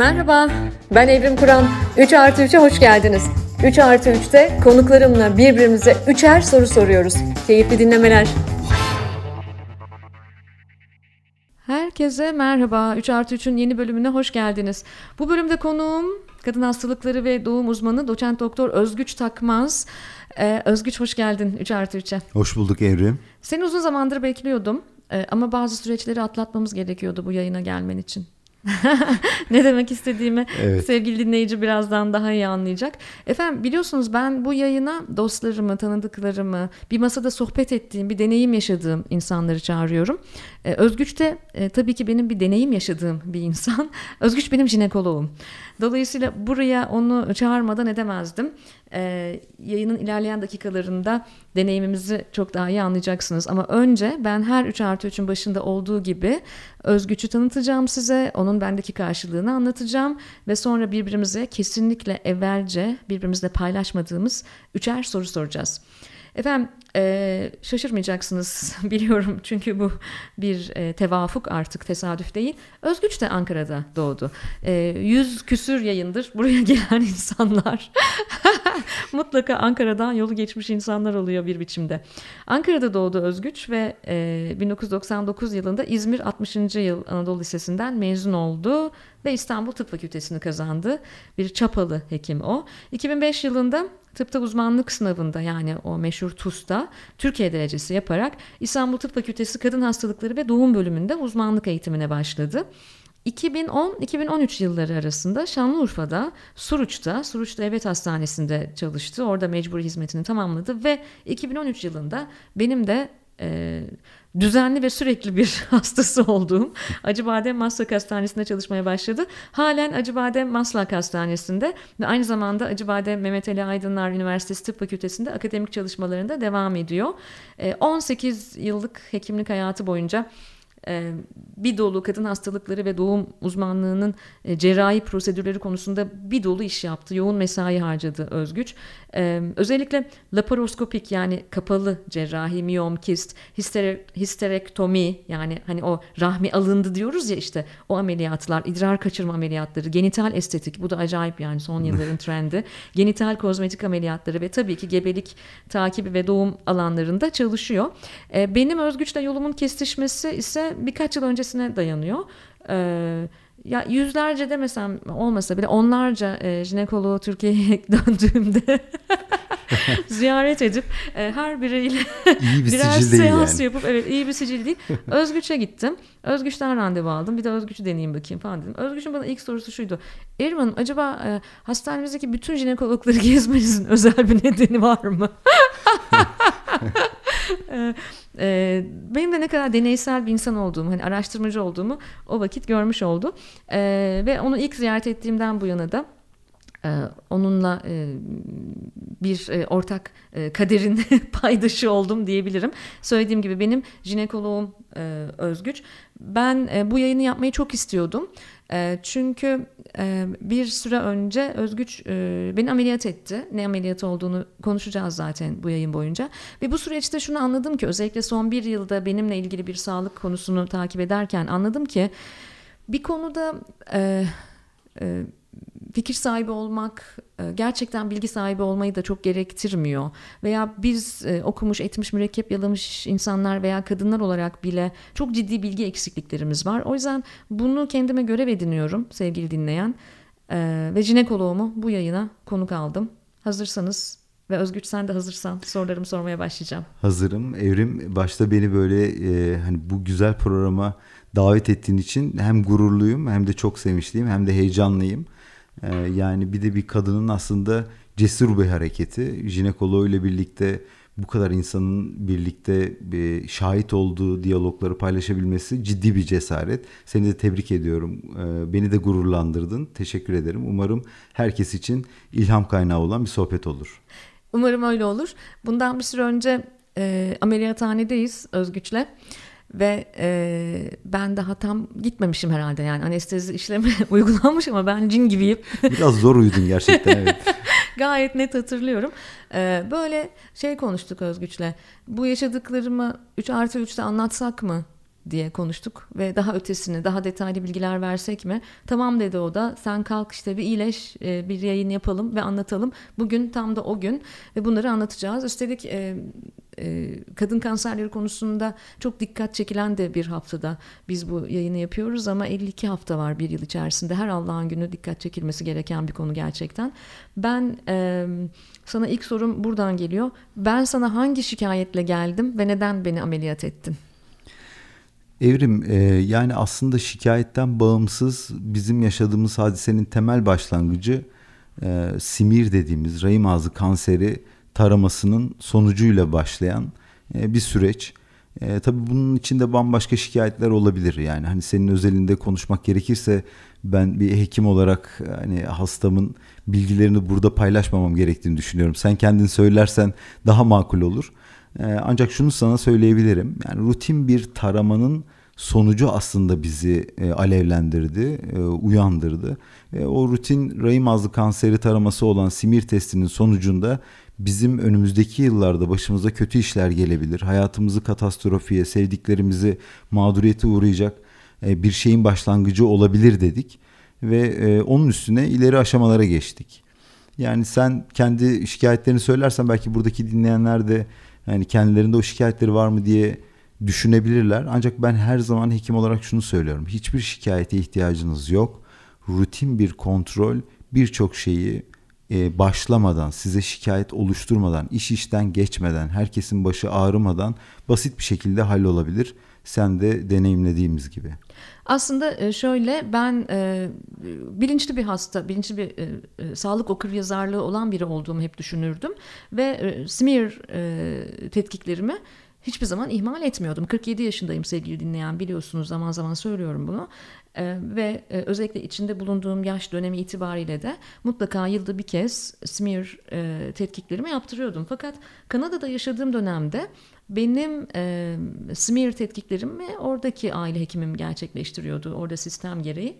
Merhaba, ben Evrim Kur'an. 3 artı 3'e hoş geldiniz. 3 artı 3'te konuklarımla birbirimize üçer soru soruyoruz. Keyifli dinlemeler. Herkese merhaba. 3 artı 3'ün yeni bölümüne hoş geldiniz. Bu bölümde konuğum kadın hastalıkları ve doğum uzmanı doçent doktor Özgüç Takmaz. Ee, Özgüç hoş geldin 3 artı 3'e. Hoş bulduk Evrim. Seni uzun zamandır bekliyordum. Ee, ama bazı süreçleri atlatmamız gerekiyordu bu yayına gelmen için. ne demek istediğimi evet. sevgili dinleyici birazdan daha iyi anlayacak. Efendim biliyorsunuz ben bu yayına dostlarımı, tanıdıklarımı, bir masada sohbet ettiğim, bir deneyim yaşadığım insanları çağırıyorum. Ee, Özgüç de e, tabii ki benim bir deneyim yaşadığım bir insan. Özgüç benim jinekoloğum. Dolayısıyla buraya onu çağırmadan edemezdim. Ee, yayının ilerleyen dakikalarında deneyimimizi çok daha iyi anlayacaksınız. Ama önce ben her 3 artı 3'ün başında olduğu gibi Özgüç'ü tanıtacağım size. Onun bendeki karşılığını anlatacağım. Ve sonra birbirimize kesinlikle evvelce birbirimizle paylaşmadığımız üçer soru soracağız. Efendim e, şaşırmayacaksınız biliyorum çünkü bu bir e, tevafuk artık tesadüf değil. Özgüç de Ankara'da doğdu. E, yüz küsür yayındır buraya gelen insanlar mutlaka Ankara'dan yolu geçmiş insanlar oluyor bir biçimde. Ankara'da doğdu Özgüç ve e, 1999 yılında İzmir 60. Yıl Anadolu Lisesi'nden mezun oldu ve İstanbul Tıp Fakültesini kazandı. Bir çapalı hekim o. 2005 yılında tıpta uzmanlık sınavında yani o meşhur TUS'ta Türkiye derecesi yaparak İstanbul Tıp Fakültesi Kadın Hastalıkları ve Doğum bölümünde uzmanlık eğitimine başladı. 2010-2013 yılları arasında Şanlıurfa'da, Suruç'ta, Suruç Devlet Hastanesi'nde çalıştı. Orada mecburi hizmetini tamamladı ve 2013 yılında benim de e, düzenli ve sürekli bir hastası olduğum Acıbadem Maslak Hastanesi'nde çalışmaya başladı. Halen Acıbadem Maslak Hastanesi'nde ve aynı zamanda Acıbadem Mehmet Ali Aydınlar Üniversitesi Tıp Fakültesi'nde akademik çalışmalarında devam ediyor. 18 yıllık hekimlik hayatı boyunca ee, bir dolu kadın hastalıkları ve doğum uzmanlığının e, cerrahi prosedürleri konusunda bir dolu iş yaptı. Yoğun mesai harcadı Özgüç. Ee, özellikle laparoskopik yani kapalı cerrahi, miyom, kist, histerektomi yani hani o rahmi alındı diyoruz ya işte o ameliyatlar, idrar kaçırma ameliyatları, genital estetik bu da acayip yani son yılların trendi. Genital kozmetik ameliyatları ve tabii ki gebelik takibi ve doğum alanlarında çalışıyor. Ee, benim Özgüç'le yolumun kesişmesi ise birkaç yıl öncesine dayanıyor. Ee, ya yüzlerce demesem olmasa bile onlarca e, jinekoloğu Türkiye'ye döndüğümde ziyaret edip e, her biriyle iyi bir birer seans yani. yapıp evet iyi bir sicil değil. Özgüç'e gittim. Özgüç'ten randevu aldım. Bir de Özgüç'ü deneyeyim bakayım falan dedim. Özgüç'ün bana ilk sorusu şuydu. Erim Hanım acaba e, hastanemizdeki bütün jinekologları gezmenizin özel bir nedeni var mı? E, e, benim de ne kadar deneysel bir insan olduğumu, hani araştırmacı olduğumu o vakit görmüş oldu. E, ve onu ilk ziyaret ettiğimden bu yana da ee, onunla e, bir e, ortak e, kaderin paydaşı oldum diyebilirim. Söylediğim gibi benim jinekoloğum Özgüç. Ben bu yayını yapmayı çok istiyordum. Çünkü bir süre önce Özgüç beni ameliyat etti. Ne ameliyat olduğunu konuşacağız zaten bu yayın boyunca. Ve bu süreçte şunu anladım ki özellikle son bir yılda benimle ilgili bir sağlık konusunu takip ederken anladım ki bir konuda fikir sahibi olmak e, gerçekten bilgi sahibi olmayı da çok gerektirmiyor. Veya biz e, okumuş, etmiş, mürekkep yalamış insanlar veya kadınlar olarak bile çok ciddi bilgi eksikliklerimiz var. O yüzden bunu kendime görev ediniyorum sevgili dinleyen. E, ve jinekoloğumu bu yayına konuk aldım. Hazırsanız ve Özgüç sen de hazırsan sorularımı sormaya başlayacağım. Hazırım. Evrim başta beni böyle e, hani bu güzel programa davet ettiğin için hem gururluyum hem de çok sevinçliyim hem de heyecanlıyım. Ee, yani bir de bir kadının aslında cesur bir hareketi. Jinekoloğuyla birlikte bu kadar insanın birlikte bir şahit olduğu diyalogları paylaşabilmesi ciddi bir cesaret. Seni de tebrik ediyorum. Ee, beni de gururlandırdın. Teşekkür ederim. Umarım herkes için ilham kaynağı olan bir sohbet olur. Umarım öyle olur. Bundan bir süre önce e, ameliyathanedeyiz Özgüç'le. Ve e, ben daha tam gitmemişim herhalde yani anestezi işlemi uygulanmış ama ben cin gibiyim. Biraz zor uyudun gerçekten evet. Gayet net hatırlıyorum. Ee, böyle şey konuştuk Özgüç'le. Bu yaşadıklarımı 3 artı 3'te anlatsak mı diye konuştuk ve daha ötesini daha detaylı bilgiler versek mi? Tamam dedi o da sen kalk işte bir iyileş e, bir yayın yapalım ve anlatalım. Bugün tam da o gün ve bunları anlatacağız. Üstelik e, e, kadın kanserleri konusunda çok dikkat çekilen de bir haftada biz bu yayını yapıyoruz ama 52 hafta var bir yıl içerisinde. Her Allah'ın günü dikkat çekilmesi gereken bir konu gerçekten. Ben sana ilk sorum buradan geliyor. Ben sana hangi şikayetle geldim ve neden beni ameliyat ettin? Evrim e, yani aslında şikayetten bağımsız bizim yaşadığımız hadisenin temel başlangıcı e, simir dediğimiz rahim ağzı kanseri taramasının sonucuyla başlayan e, bir süreç. E, tabii bunun içinde bambaşka şikayetler olabilir yani hani senin özelinde konuşmak gerekirse ben bir hekim olarak hani hastamın bilgilerini burada paylaşmamam gerektiğini düşünüyorum. Sen kendin söylersen daha makul olur. E, ancak şunu sana söyleyebilirim. Yani rutin bir taramanın sonucu aslında bizi e, alevlendirdi, e, uyandırdı. E, o rutin rahim ağzı kanseri taraması olan simir testinin sonucunda bizim önümüzdeki yıllarda başımıza kötü işler gelebilir. Hayatımızı katastrofiye, sevdiklerimizi mağduriyete uğrayacak e, bir şeyin başlangıcı olabilir dedik ve e, onun üstüne ileri aşamalara geçtik. Yani sen kendi şikayetlerini söylersen belki buradaki dinleyenler de yani kendilerinde o şikayetleri var mı diye düşünebilirler. Ancak ben her zaman hekim olarak şunu söylüyorum. Hiçbir şikayete ihtiyacınız yok. Rutin bir kontrol birçok şeyi e, başlamadan, size şikayet oluşturmadan, iş işten geçmeden, herkesin başı ağrımadan basit bir şekilde hallolabilir. Sen de deneyimlediğimiz gibi. Aslında e, şöyle ben e, bilinçli bir hasta, bilinçli bir e, e, sağlık okur yazarlığı olan biri olduğumu hep düşünürdüm. Ve e, smear e, tetkiklerimi hiçbir zaman ihmal etmiyordum. 47 yaşındayım sevgili dinleyen biliyorsunuz zaman zaman söylüyorum bunu. Ee, ve e, özellikle içinde bulunduğum yaş dönemi itibariyle de mutlaka yılda bir kez smear e, tetkiklerimi yaptırıyordum. Fakat Kanada'da yaşadığım dönemde benim e, smear tetkiklerimi oradaki aile hekimim gerçekleştiriyordu orada sistem gereği.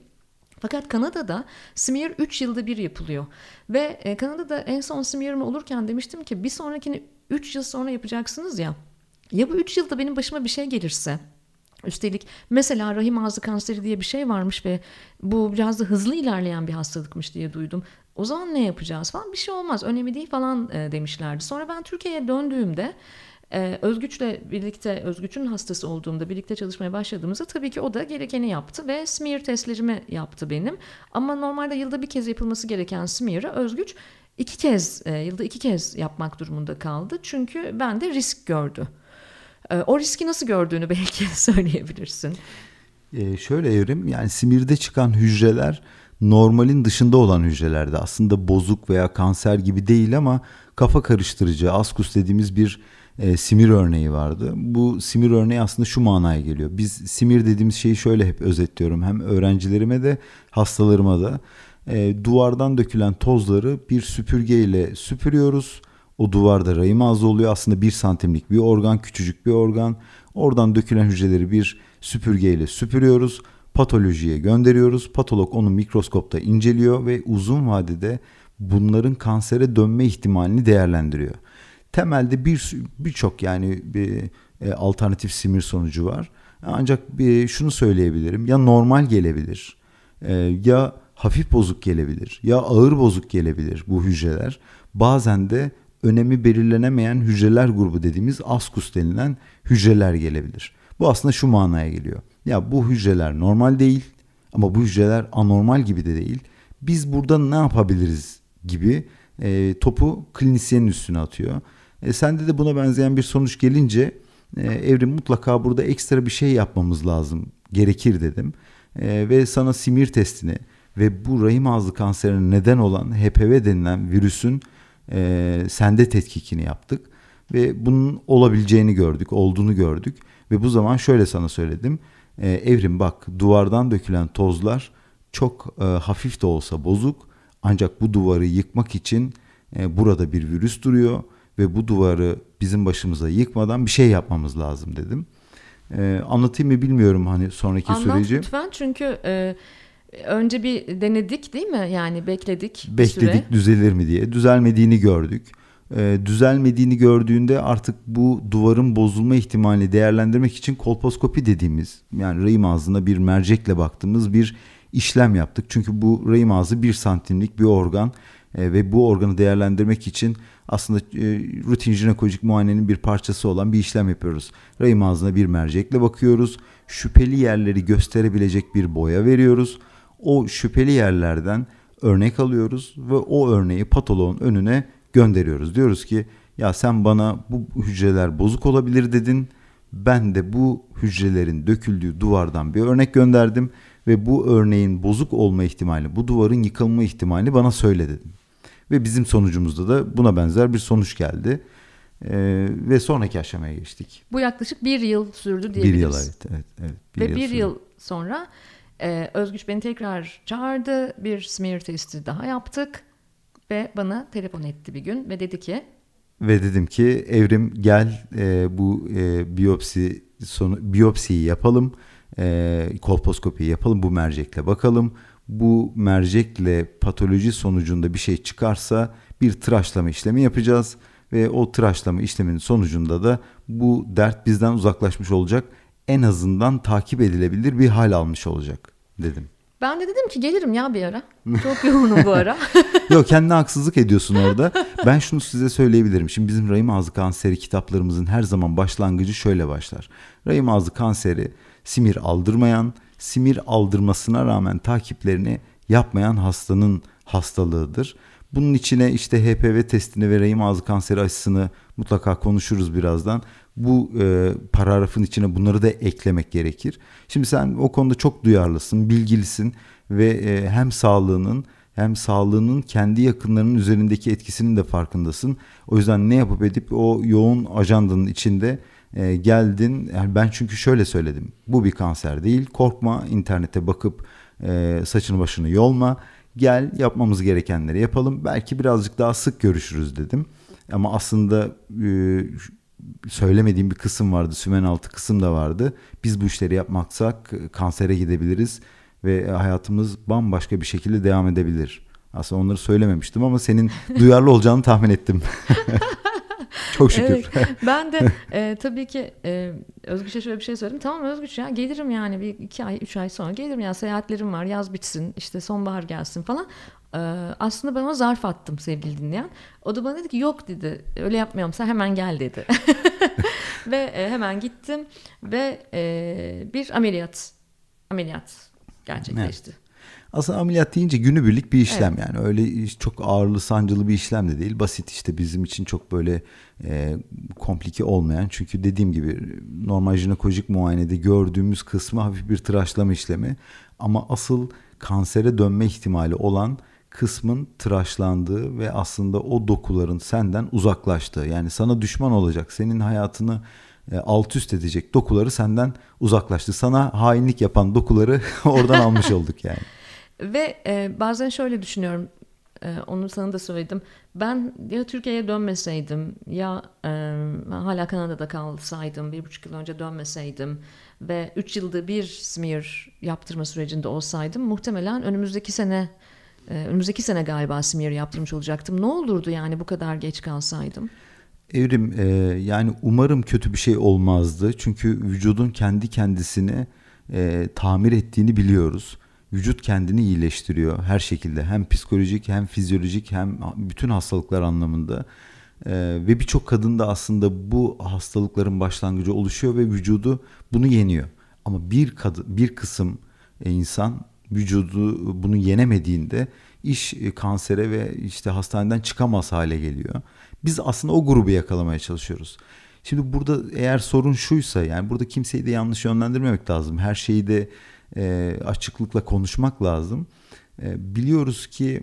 Fakat Kanada'da smear 3 yılda bir yapılıyor. Ve e, Kanada'da en son smear'ım olurken demiştim ki bir sonrakini 3 yıl sonra yapacaksınız ya. Ya bu 3 yılda benim başıma bir şey gelirse Üstelik mesela rahim ağzı kanseri diye bir şey varmış ve bu biraz da hızlı ilerleyen bir hastalıkmış diye duydum. O zaman ne yapacağız falan bir şey olmaz önemli değil falan e, demişlerdi. Sonra ben Türkiye'ye döndüğümde e, Özgüç'le birlikte Özgüç'ün hastası olduğumda birlikte çalışmaya başladığımızda tabii ki o da gerekeni yaptı ve smear testlerimi yaptı benim. Ama normalde yılda bir kez yapılması gereken smear'ı Özgüç iki kez e, yılda iki kez yapmak durumunda kaldı. Çünkü ben de risk gördü. Ee, o riski nasıl gördüğünü belki söyleyebilirsin. Ee, şöyle evrim yani simirde çıkan hücreler normalin dışında olan hücrelerde aslında bozuk veya kanser gibi değil ama kafa karıştırıcı askus dediğimiz bir e, simir örneği vardı. Bu simir örneği aslında şu manaya geliyor. Biz simir dediğimiz şeyi şöyle hep özetliyorum hem öğrencilerime de hastalarıma da. E, duvardan dökülen tozları bir süpürgeyle süpürüyoruz o duvarda rahim ağzı oluyor. Aslında bir santimlik bir organ, küçücük bir organ. Oradan dökülen hücreleri bir süpürgeyle süpürüyoruz. Patolojiye gönderiyoruz. Patolog onu mikroskopta inceliyor ve uzun vadede bunların kansere dönme ihtimalini değerlendiriyor. Temelde bir birçok yani bir e, alternatif simir sonucu var. Ancak bir şunu söyleyebilirim. Ya normal gelebilir. E, ya hafif bozuk gelebilir. Ya ağır bozuk gelebilir bu hücreler. Bazen de önemi belirlenemeyen hücreler grubu dediğimiz askus denilen hücreler gelebilir. Bu aslında şu manaya geliyor. Ya bu hücreler normal değil ama bu hücreler anormal gibi de değil. Biz burada ne yapabiliriz gibi e, topu klinisyenin üstüne atıyor. E, sende de buna benzeyen bir sonuç gelince e, evrim mutlaka burada ekstra bir şey yapmamız lazım gerekir dedim. E, ve sana simir testini ve bu rahim ağzı kanserine neden olan HPV denilen virüsün e, sende tetkikini yaptık ve bunun olabileceğini gördük, olduğunu gördük ve bu zaman şöyle sana söyledim. E, Evrim bak duvardan dökülen tozlar çok e, hafif de olsa bozuk ancak bu duvarı yıkmak için e, burada bir virüs duruyor ve bu duvarı bizim başımıza yıkmadan bir şey yapmamız lazım dedim. E, anlatayım mı bilmiyorum hani sonraki Anlat süreci. Anlat lütfen çünkü e, Önce bir denedik değil mi? Yani bekledik. Bekledik süre. düzelir mi diye. Düzelmediğini gördük. e, düzelmediğini gördüğünde artık bu duvarın bozulma ihtimalini değerlendirmek için kolposkopi dediğimiz yani rahim ağzına bir mercekle baktığımız bir işlem yaptık. Çünkü bu rahim ağzı bir santimlik bir organ e, ve bu organı değerlendirmek için aslında e, rutin jinekolojik muayenenin bir parçası olan bir işlem yapıyoruz. Rahim ağzına bir mercekle bakıyoruz. Şüpheli yerleri gösterebilecek bir boya veriyoruz. O şüpheli yerlerden örnek alıyoruz ve o örneği patoloğun önüne gönderiyoruz. Diyoruz ki ya sen bana bu hücreler bozuk olabilir dedin. Ben de bu hücrelerin döküldüğü duvardan bir örnek gönderdim ve bu örneğin bozuk olma ihtimali, bu duvarın yıkılma ihtimali bana söyle dedim. Ve bizim sonucumuzda da buna benzer bir sonuç geldi. Ee, ve sonraki aşamaya geçtik. Bu yaklaşık bir yıl sürdü diyebiliriz. Bir yıl evet. evet, evet bir ve yıl bir sürdü. yıl sonra e, Özgüç beni tekrar çağırdı. Bir smear testi daha yaptık. Ve bana telefon etti bir gün ve dedi ki ve dedim ki Evrim gel e, bu e, biyopsi sonu biyopsiyi yapalım. E, kolposkopiyi yapalım bu mercekle bakalım. Bu mercekle patoloji sonucunda bir şey çıkarsa bir tıraşlama işlemi yapacağız ve o tıraşlama işleminin sonucunda da bu dert bizden uzaklaşmış olacak. En azından takip edilebilir bir hal almış olacak dedim. Ben de dedim ki gelirim ya bir ara. Çok yoğunum bu ara. Yok kendine haksızlık ediyorsun orada. Ben şunu size söyleyebilirim. Şimdi bizim rahim ağzı kanseri kitaplarımızın her zaman başlangıcı şöyle başlar. Rahim ağzı kanseri simir aldırmayan, simir aldırmasına rağmen takiplerini yapmayan hastanın hastalığıdır. Bunun içine işte HPV testini ve rahim ağzı kanseri aşısını mutlaka konuşuruz birazdan. Bu e, paragrafın içine bunları da eklemek gerekir. Şimdi sen o konuda çok duyarlısın, bilgilisin ve e, hem sağlığının hem sağlığının kendi yakınlarının üzerindeki etkisinin de farkındasın. O yüzden ne yapıp edip o yoğun ajandanın içinde e, geldin. Yani ben çünkü şöyle söyledim. Bu bir kanser değil. Korkma internete bakıp e, saçını başını yolma. Gel yapmamız gerekenleri yapalım. Belki birazcık daha sık görüşürüz dedim. Ama aslında e, söylemediğim bir kısım vardı. Sümen altı kısım da vardı. Biz bu işleri yapmaksak kansere gidebiliriz ve hayatımız bambaşka bir şekilde devam edebilir. Aslında onları söylememiştim ama senin duyarlı olacağını tahmin ettim. Çok şükür. Evet, ben de e, tabii ki e, Özgüç'e şöyle bir şey söyledim. Tamam Özgüç ya gelirim yani bir iki ay, üç ay sonra gelirim ya seyahatlerim var yaz bitsin işte sonbahar gelsin falan. E, aslında ben ona zarf attım sevgili dinleyen. O da bana dedi ki yok dedi öyle yapmıyorum sen hemen gel dedi. ve e, hemen gittim ve e, bir ameliyat ameliyat gerçekleşti. Evet. Aslında ameliyat deyince günübirlik bir işlem evet. yani öyle çok ağırlı sancılı bir işlem de değil basit işte bizim için çok böyle e, komplike olmayan çünkü dediğim gibi normal jinekolojik muayenede gördüğümüz kısmı hafif bir tıraşlama işlemi ama asıl kansere dönme ihtimali olan kısmın tıraşlandığı ve aslında o dokuların senden uzaklaştığı yani sana düşman olacak senin hayatını e, alt üst edecek dokuları senden uzaklaştı. Sana hainlik yapan dokuları oradan almış olduk yani. Ve e, bazen şöyle düşünüyorum. E, onu sana da söyledim. Ben ya Türkiye'ye dönmeseydim ya e, hala Kanada'da kalsaydım bir buçuk yıl önce dönmeseydim ve üç yılda bir smear yaptırma sürecinde olsaydım muhtemelen önümüzdeki sene e, önümüzdeki sene galiba smear yaptırmış olacaktım. Ne olurdu yani bu kadar geç kalsaydım? Evrim e, yani umarım kötü bir şey olmazdı. Çünkü vücudun kendi kendisini e, tamir ettiğini biliyoruz vücut kendini iyileştiriyor her şekilde. Hem psikolojik hem fizyolojik hem bütün hastalıklar anlamında. Ee, ve birçok kadın da aslında bu hastalıkların başlangıcı oluşuyor ve vücudu bunu yeniyor. Ama bir kadın, bir kısım e, insan vücudu bunu yenemediğinde iş e, kansere ve işte hastaneden çıkamaz hale geliyor. Biz aslında o grubu yakalamaya çalışıyoruz. Şimdi burada eğer sorun şuysa yani burada kimseyi de yanlış yönlendirmemek lazım. Her şeyi de e, açıklıkla konuşmak lazım. E, biliyoruz ki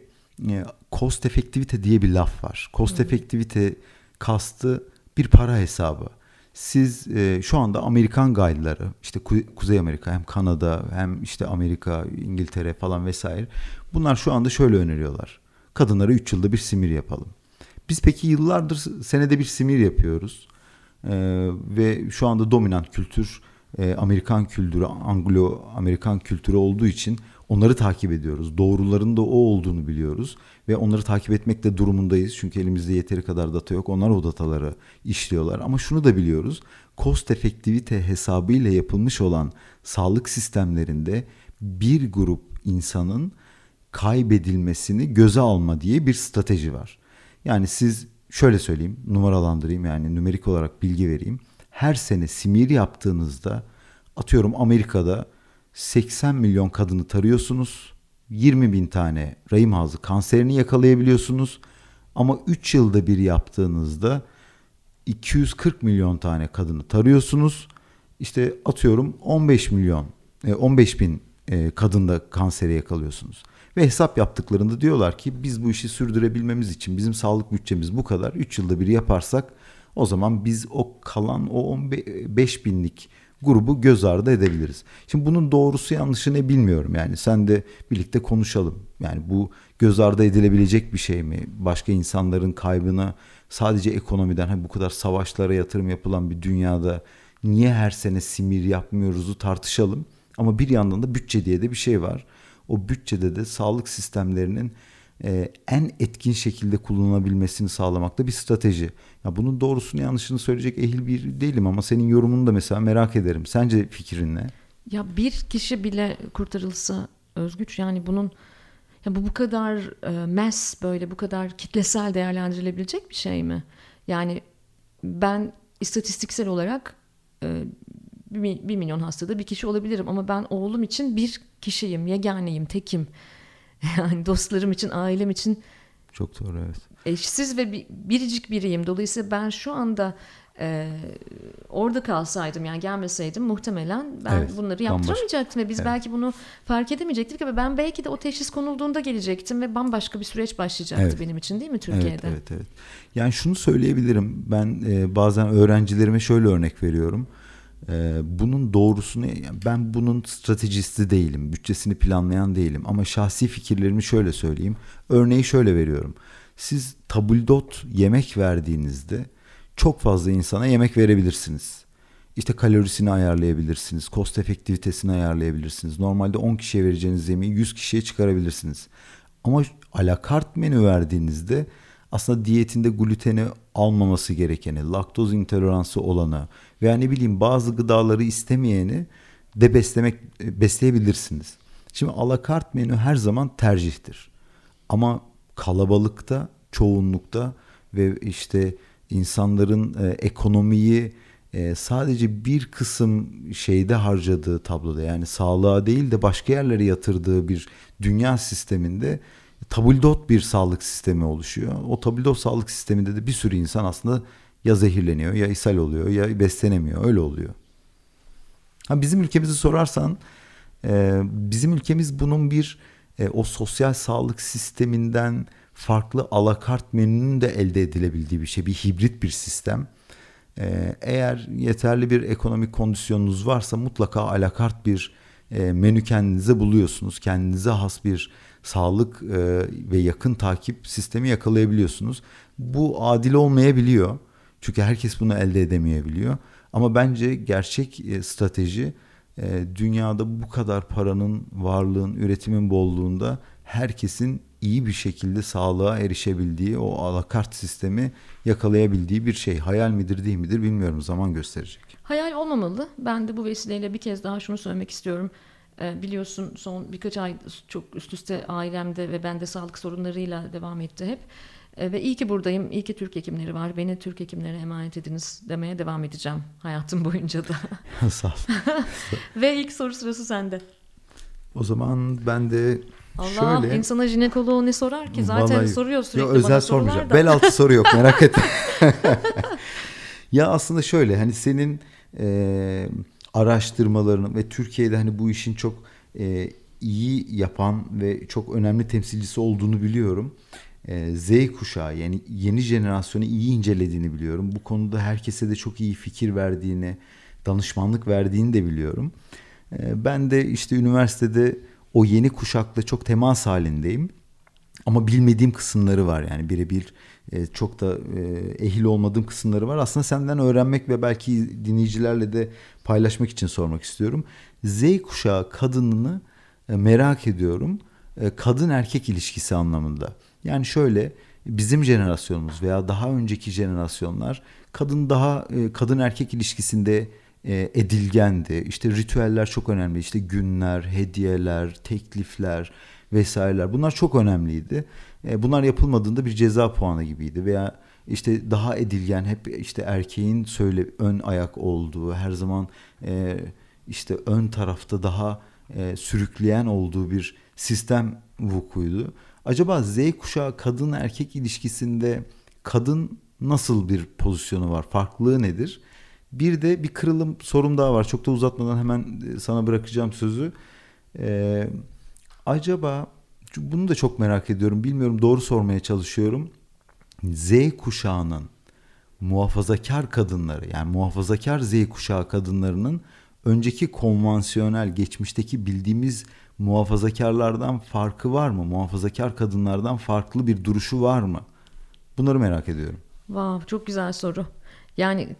e, cost efektivite diye bir laf var. Cost efektivite kastı bir para hesabı. Siz e, şu anda Amerikan guide'ları işte Ku- Kuzey Amerika hem Kanada hem işte Amerika, İngiltere falan vesaire bunlar şu anda şöyle öneriyorlar. Kadınlara 3 yılda bir simir yapalım. Biz peki yıllardır senede bir simir yapıyoruz. Ee, ve şu anda dominant kültür e, Amerikan kültürü, Anglo-Amerikan kültürü olduğu için Onları takip ediyoruz. Doğruların da o olduğunu biliyoruz ve onları takip etmekte durumundayız. Çünkü elimizde yeteri kadar data yok. Onlar o dataları işliyorlar. Ama şunu da biliyoruz. Cost efektivite hesabıyla yapılmış olan sağlık sistemlerinde bir grup insanın kaybedilmesini göze alma diye bir strateji var. Yani siz şöyle söyleyeyim, numaralandırayım yani nümerik olarak bilgi vereyim. Her sene simir yaptığınızda atıyorum Amerika'da 80 milyon kadını tarıyorsunuz. 20 bin tane rahim ağzı kanserini yakalayabiliyorsunuz. Ama 3 yılda bir yaptığınızda 240 milyon tane kadını tarıyorsunuz. İşte atıyorum 15 milyon, 15 e, bin e, kadında kanseri yakalıyorsunuz. Ve hesap yaptıklarında diyorlar ki biz bu işi sürdürebilmemiz için bizim sağlık bütçemiz bu kadar. 3 yılda bir yaparsak o zaman biz o kalan o 15 binlik grubu göz ardı edebiliriz. Şimdi bunun doğrusu yanlışı ne bilmiyorum yani sen de birlikte konuşalım. Yani bu göz ardı edilebilecek bir şey mi? Başka insanların kaybına sadece ekonomiden hani bu kadar savaşlara yatırım yapılan bir dünyada niye her sene simir yapmıyoruzu tartışalım. Ama bir yandan da bütçe diye de bir şey var. O bütçede de sağlık sistemlerinin e, en etkin şekilde kullanılabilmesini sağlamakta bir strateji. Ya bunun doğrusunu yanlışını söyleyecek ehil bir değilim ama senin yorumunu da mesela merak ederim. Sence fikrin ne? Ya bir kişi bile kurtarılsa özgüç yani bunun ya bu bu kadar e, mass böyle bu kadar kitlesel değerlendirilebilecek bir şey mi? Yani ben istatistiksel olarak e, bir, milyon hastada bir kişi olabilirim ama ben oğlum için bir kişiyim, yeganeyim, tekim. Yani dostlarım için, ailem için çok doğru evet. Eşsiz ve biricik biriyim. Dolayısıyla ben şu anda e, orada kalsaydım yani gelmeseydim muhtemelen ben evet, bunları yaptıramayacaktım ve biz evet. belki bunu fark edemeyecektik ama ben belki de o teşhis konulduğunda gelecektim ve bambaşka bir süreç başlayacaktı evet. benim için değil mi Türkiye'de? Evet, evet, evet. Yani şunu söyleyebilirim. Ben e, bazen öğrencilerime şöyle örnek veriyorum. Ee, bunun doğrusunu ben bunun stratejisti değilim, bütçesini planlayan değilim ama şahsi fikirlerimi şöyle söyleyeyim. Örneği şöyle veriyorum. Siz tabuldot yemek verdiğinizde çok fazla insana yemek verebilirsiniz. İşte kalorisini ayarlayabilirsiniz, kost efektivitesini ayarlayabilirsiniz. Normalde 10 kişiye vereceğiniz yemeği 100 kişiye çıkarabilirsiniz. Ama alakart menü verdiğinizde aslında diyetinde gluteni almaması gerekeni, laktoz intoleransı olanı veya ne bileyim bazı gıdaları istemeyeni de beslemek besleyebilirsiniz. Şimdi alakart menü her zaman tercihtir. Ama kalabalıkta, çoğunlukta ve işte insanların e, ekonomiyi e, sadece bir kısım şeyde harcadığı tabloda yani sağlığa değil de başka yerlere yatırdığı bir dünya sisteminde tabldot bir sağlık sistemi oluşuyor. O tabldot sağlık sisteminde de bir sürü insan aslında ya zehirleniyor ya ishal oluyor ya beslenemiyor öyle oluyor. Ha bizim ülkemizi sorarsan e, bizim ülkemiz bunun bir e, o sosyal sağlık sisteminden farklı alakart menünün de elde edilebildiği bir şey bir hibrit bir sistem. E, eğer yeterli bir ekonomik kondisyonunuz varsa mutlaka alakart bir e, menü kendinize buluyorsunuz. Kendinize has bir sağlık e, ve yakın takip sistemi yakalayabiliyorsunuz. Bu adil olmayabiliyor. Çünkü herkes bunu elde edemeyebiliyor. Ama bence gerçek e, strateji e, dünyada bu kadar paranın, varlığın, üretimin bolluğunda herkesin iyi bir şekilde sağlığa erişebildiği o alakart sistemi yakalayabildiği bir şey. Hayal midir değil midir bilmiyorum zaman gösterecek. Hayal olmamalı. Ben de bu vesileyle bir kez daha şunu söylemek istiyorum. Ee, biliyorsun son birkaç ay çok üst üste ailemde ve bende sağlık sorunlarıyla devam etti hep. Ee, ve iyi ki buradayım, iyi ki Türk hekimleri var. Beni Türk hekimlerine emanet ediniz demeye devam edeceğim hayatım boyunca da. Sağ ol. ve ilk soru sırası sende. O zaman ben de Allah şöyle... insana jinekoloğu ne sorar ki? Zaten Vallahi, soruyor sürekli yo, özel bana sormayacağım. Da. Bel altı soru yok merak etme. ya aslında şöyle hani senin... E, araştırmalarını ve Türkiye'de hani bu işin çok e, iyi yapan ve çok önemli temsilcisi olduğunu biliyorum. E, Z kuşağı yani yeni jenerasyonu iyi incelediğini biliyorum. Bu konuda herkese de çok iyi fikir verdiğini, danışmanlık verdiğini de biliyorum. E, ben de işte üniversitede o yeni kuşakla çok temas halindeyim. Ama bilmediğim kısımları var yani birebir e, çok da e, ehil olmadığım kısımları var. Aslında senden öğrenmek ve belki dinleyicilerle de paylaşmak için sormak istiyorum. Z kuşağı kadınını e, merak ediyorum. Kadın erkek ilişkisi anlamında. Yani şöyle bizim jenerasyonumuz veya daha önceki jenerasyonlar kadın daha e, kadın erkek ilişkisinde e, edilgendi. İşte ritüeller çok önemli. İşte günler, hediyeler, teklifler vesaireler bunlar çok önemliydi. E, bunlar yapılmadığında bir ceza puanı gibiydi veya işte daha edilgen hep işte erkeğin söyle ön ayak olduğu her zaman işte ön tarafta daha sürükleyen olduğu bir sistem vukuydu. Acaba Z kuşağı kadın erkek ilişkisinde kadın nasıl bir pozisyonu var? Farklılığı nedir? Bir de bir kırılım sorum daha var. Çok da uzatmadan hemen e, sana bırakacağım sözü. Ee, acaba bunu da çok merak ediyorum. Bilmiyorum doğru sormaya çalışıyorum. Z kuşağının muhafazakar kadınları yani muhafazakar Z kuşağı kadınlarının önceki konvansiyonel geçmişteki bildiğimiz muhafazakarlardan farkı var mı? Muhafazakar kadınlardan farklı bir duruşu var mı? Bunları merak ediyorum. Wow, çok güzel soru. Yani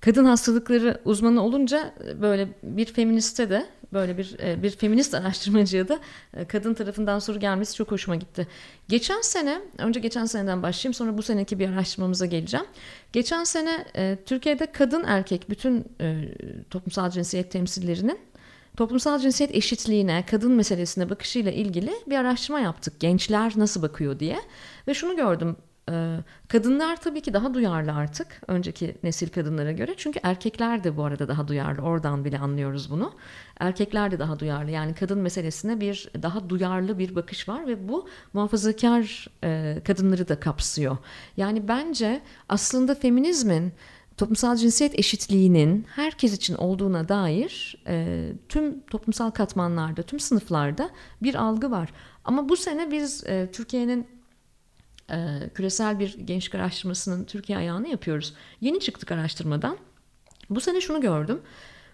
kadın hastalıkları uzmanı olunca böyle bir feministe de böyle bir e, bir feminist araştırmacıya da e, kadın tarafından soru gelmesi çok hoşuma gitti. Geçen sene, önce geçen seneden başlayayım sonra bu seneki bir araştırmamıza geleceğim. Geçen sene e, Türkiye'de kadın erkek bütün toplumsal cinsiyet temsillerinin toplumsal cinsiyet eşitliğine, kadın meselesine bakışıyla ilgili bir araştırma yaptık. Gençler nasıl bakıyor diye. Ve şunu gördüm. Ee, kadınlar tabii ki daha duyarlı artık önceki nesil kadınlara göre. Çünkü erkekler de bu arada daha duyarlı. Oradan bile anlıyoruz bunu. Erkekler de daha duyarlı. Yani kadın meselesine bir daha duyarlı bir bakış var ve bu muhafazakar e, kadınları da kapsıyor. Yani bence aslında feminizmin toplumsal cinsiyet eşitliğinin herkes için olduğuna dair e, tüm toplumsal katmanlarda, tüm sınıflarda bir algı var. Ama bu sene biz e, Türkiye'nin e, küresel bir gençlik araştırmasının Türkiye ayağını yapıyoruz. Yeni çıktık araştırmadan. Bu sene şunu gördüm.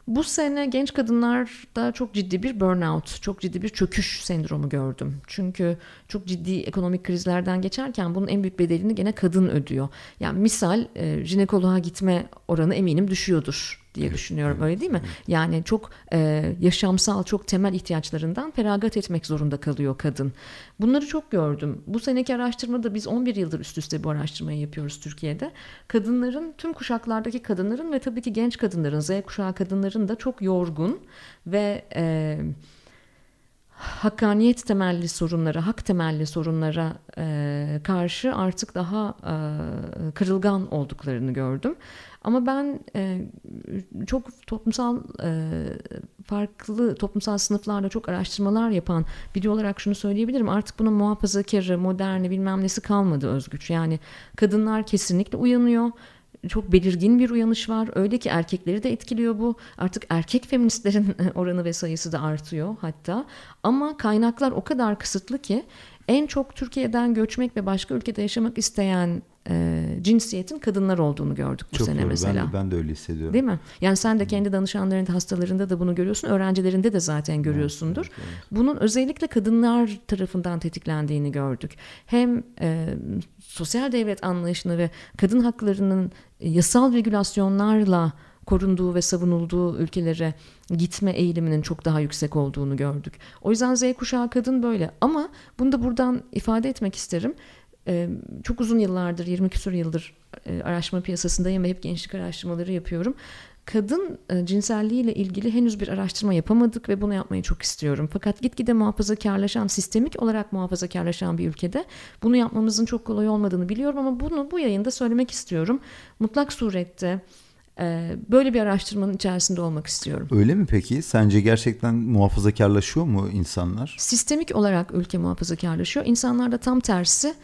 Bu sene genç kadınlarda çok ciddi bir burnout, çok ciddi bir çöküş sendromu gördüm. Çünkü çok ciddi ekonomik krizlerden geçerken bunun en büyük bedelini gene kadın ödüyor. Yani misal e, jinekoloğa gitme oranı eminim düşüyordur diye düşünüyorum öyle değil mi? Yani çok e, yaşamsal çok temel ihtiyaçlarından feragat etmek zorunda kalıyor kadın. Bunları çok gördüm. Bu seneki araştırmada biz 11 yıldır üst üste bu araştırmayı yapıyoruz Türkiye'de. Kadınların tüm kuşaklardaki kadınların ve tabii ki genç kadınların Z kuşağı kadınların da çok yorgun ve e, hakkaniyet temelli sorunlara, hak temelli sorunlara e, karşı artık daha e, kırılgan olduklarını gördüm. Ama ben e, çok toplumsal e, farklı toplumsal sınıflarda çok araştırmalar yapan biri olarak şunu söyleyebilirim. Artık bunun muhafazakarı, moderni bilmem nesi kalmadı özgüç. Yani kadınlar kesinlikle uyanıyor çok belirgin bir uyanış var. Öyle ki erkekleri de etkiliyor bu. Artık erkek feministlerin oranı ve sayısı da artıyor hatta. Ama kaynaklar o kadar kısıtlı ki en çok Türkiye'den göçmek ve başka ülkede yaşamak isteyen e, cinsiyetin kadınlar olduğunu gördük bu Çok sene doğru. mesela. Ben de, ben de öyle hissediyorum. Değil mi? Yani sen de kendi danışanlarında, hastalarında da bunu görüyorsun. Öğrencilerinde de zaten görüyorsundur. Evet, evet. Bunun özellikle kadınlar tarafından tetiklendiğini gördük. Hem e, sosyal devlet anlayışını ve kadın haklarının yasal regülasyonlarla korunduğu ve savunulduğu ülkelere gitme eğiliminin çok daha yüksek olduğunu gördük. O yüzden Z kuşağı kadın böyle ama bunu da buradan ifade etmek isterim. Ee, çok uzun yıllardır, 20 küsur yıldır e, araştırma piyasasındayım ve hep gençlik araştırmaları yapıyorum. Kadın e, cinselliğiyle ilgili henüz bir araştırma yapamadık ve bunu yapmayı çok istiyorum. Fakat gitgide muhafazakarlaşan, sistemik olarak muhafazakarlaşan bir ülkede bunu yapmamızın çok kolay olmadığını biliyorum ama bunu bu yayında söylemek istiyorum. Mutlak surette böyle bir araştırmanın içerisinde olmak istiyorum. Öyle mi peki? Sence gerçekten muhafazakarlaşıyor mu insanlar? Sistemik olarak ülke muhafazakarlaşıyor. İnsanlar da tam tersi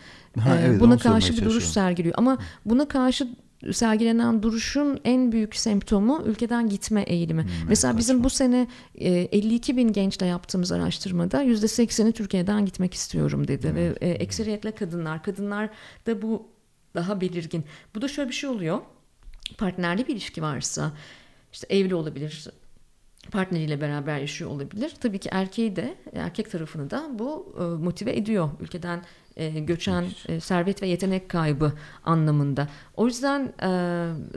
Ha, evet, buna karşı bir duruş sergiliyor. Ama buna karşı sergilenen duruşun en büyük semptomu ülkeden gitme eğilimi. Hmm, Mesela evet, bizim bu sene 52 e, bin gençle yaptığımız araştırmada %80'i Türkiye'den gitmek istiyorum dedi. Hmm. Ve e, ekseriyetle kadınlar. Kadınlar da bu daha belirgin. Bu da şöyle bir şey oluyor. Partnerli bir ilişki varsa işte evli olabilir, partneriyle beraber yaşıyor olabilir. Tabii ki erkeği de erkek tarafını da bu e, motive ediyor. Ülkeden e, göçen e, servet ve yetenek kaybı anlamında. O yüzden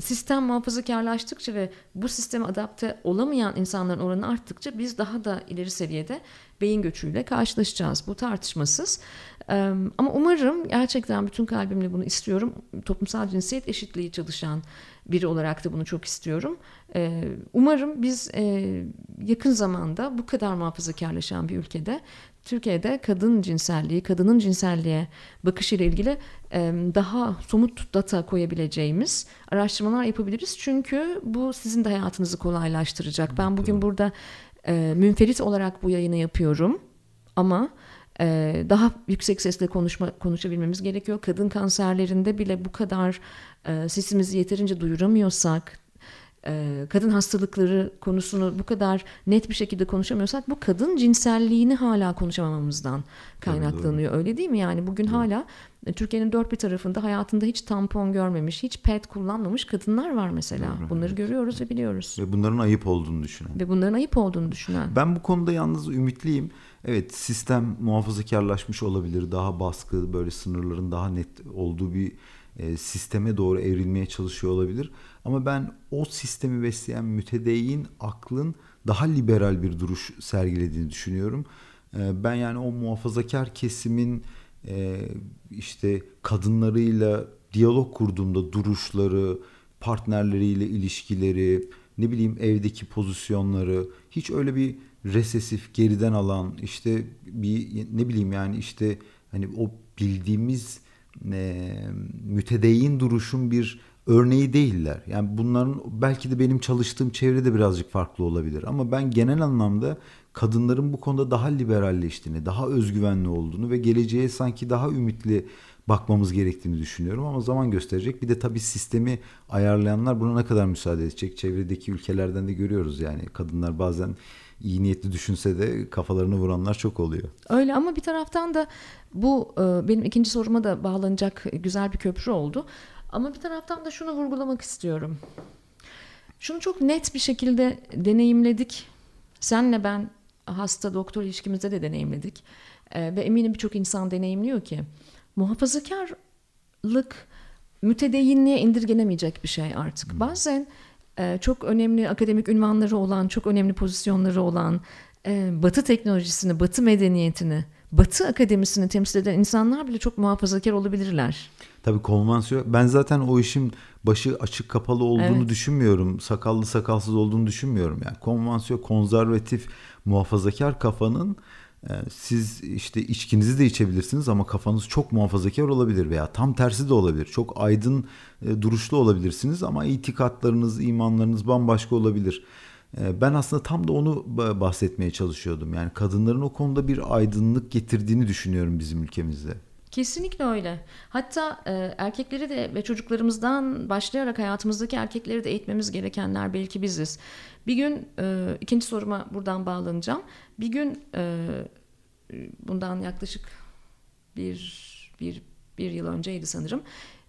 sistem muhafazakarlaştıkça ve bu sisteme adapte olamayan insanların oranı arttıkça biz daha da ileri seviyede beyin göçüyle karşılaşacağız. Bu tartışmasız. Ama umarım gerçekten bütün kalbimle bunu istiyorum. Toplumsal cinsiyet eşitliği çalışan biri olarak da bunu çok istiyorum. Umarım biz yakın zamanda bu kadar muhafazakarlaşan bir ülkede Türkiye'de kadın cinselliği, kadının cinselliğe bakışıyla ilgili daha somut data koyabileceğimiz araştırmalar yapabiliriz. Çünkü bu sizin de hayatınızı kolaylaştıracak. Ben bugün burada münferit olarak bu yayını yapıyorum ama daha yüksek sesle konuşma konuşabilmemiz gerekiyor. Kadın kanserlerinde bile bu kadar sesimizi yeterince duyuramıyorsak, kadın hastalıkları konusunu bu kadar net bir şekilde konuşamıyorsak bu kadın cinselliğini hala konuşamamamızdan kaynaklanıyor. Öyle değil mi? Yani bugün hala Türkiye'nin dört bir tarafında hayatında hiç tampon görmemiş, hiç pet kullanmamış kadınlar var mesela. Doğru, Bunları evet. görüyoruz ve biliyoruz. Ve bunların ayıp olduğunu düşünen. Ve bunların ayıp olduğunu düşünen. Ben bu konuda yalnız ümitliyim. Evet sistem muhafazakarlaşmış olabilir. Daha baskı, böyle sınırların daha net olduğu bir e, sisteme doğru evrilmeye çalışıyor olabilir. Ama ben o sistemi besleyen mütedeyyin aklın daha liberal bir duruş sergilediğini düşünüyorum. E, ben yani o muhafazakar kesimin e, işte kadınlarıyla diyalog kurduğumda duruşları, partnerleriyle ilişkileri, ne bileyim evdeki pozisyonları hiç öyle bir resesif geriden alan işte bir ne bileyim yani işte hani o bildiğimiz e, mütedeyyin duruşun bir örneği değiller. Yani bunların belki de benim çalıştığım çevrede birazcık farklı olabilir ama ben genel anlamda kadınların bu konuda daha liberalleştiğini, daha özgüvenli olduğunu ve geleceğe sanki daha ümitli bakmamız gerektiğini düşünüyorum ama zaman gösterecek. Bir de tabii sistemi ayarlayanlar buna ne kadar müsaade edecek? Çevredeki ülkelerden de görüyoruz yani kadınlar bazen iyi niyetli düşünse de kafalarını vuranlar çok oluyor. Öyle ama bir taraftan da bu e, benim ikinci soruma da bağlanacak güzel bir köprü oldu. Ama bir taraftan da şunu vurgulamak istiyorum. Şunu çok net bir şekilde deneyimledik. Senle ben hasta doktor ilişkimizde de deneyimledik. E, ve eminim birçok insan deneyimliyor ki muhafazakarlık mütedeyinliğe indirgenemeyecek bir şey artık. Hmm. Bazen çok önemli akademik ünvanları olan, çok önemli pozisyonları olan, e, Batı teknolojisini, Batı medeniyetini, Batı akademisini temsil eden insanlar bile çok muhafazakar olabilirler. Tabii konvansiyon. Ben zaten o işin başı açık kapalı olduğunu evet. düşünmüyorum. Sakallı sakalsız olduğunu düşünmüyorum. Yani konvansiyon, konservatif, muhafazakar kafanın siz işte içkinizi de içebilirsiniz ama kafanız çok muhafazakar olabilir veya tam tersi de olabilir. Çok aydın e, duruşlu olabilirsiniz ama itikatlarınız, imanlarınız bambaşka olabilir. E, ben aslında tam da onu bahsetmeye çalışıyordum. Yani kadınların o konuda bir aydınlık getirdiğini düşünüyorum bizim ülkemizde. Kesinlikle öyle. Hatta e, erkekleri de ve çocuklarımızdan başlayarak hayatımızdaki erkekleri de eğitmemiz gerekenler belki biziz. Bir gün e, ikinci soruma buradan bağlanacağım. Bir gün e, bundan yaklaşık bir, bir, bir yıl önceydi sanırım.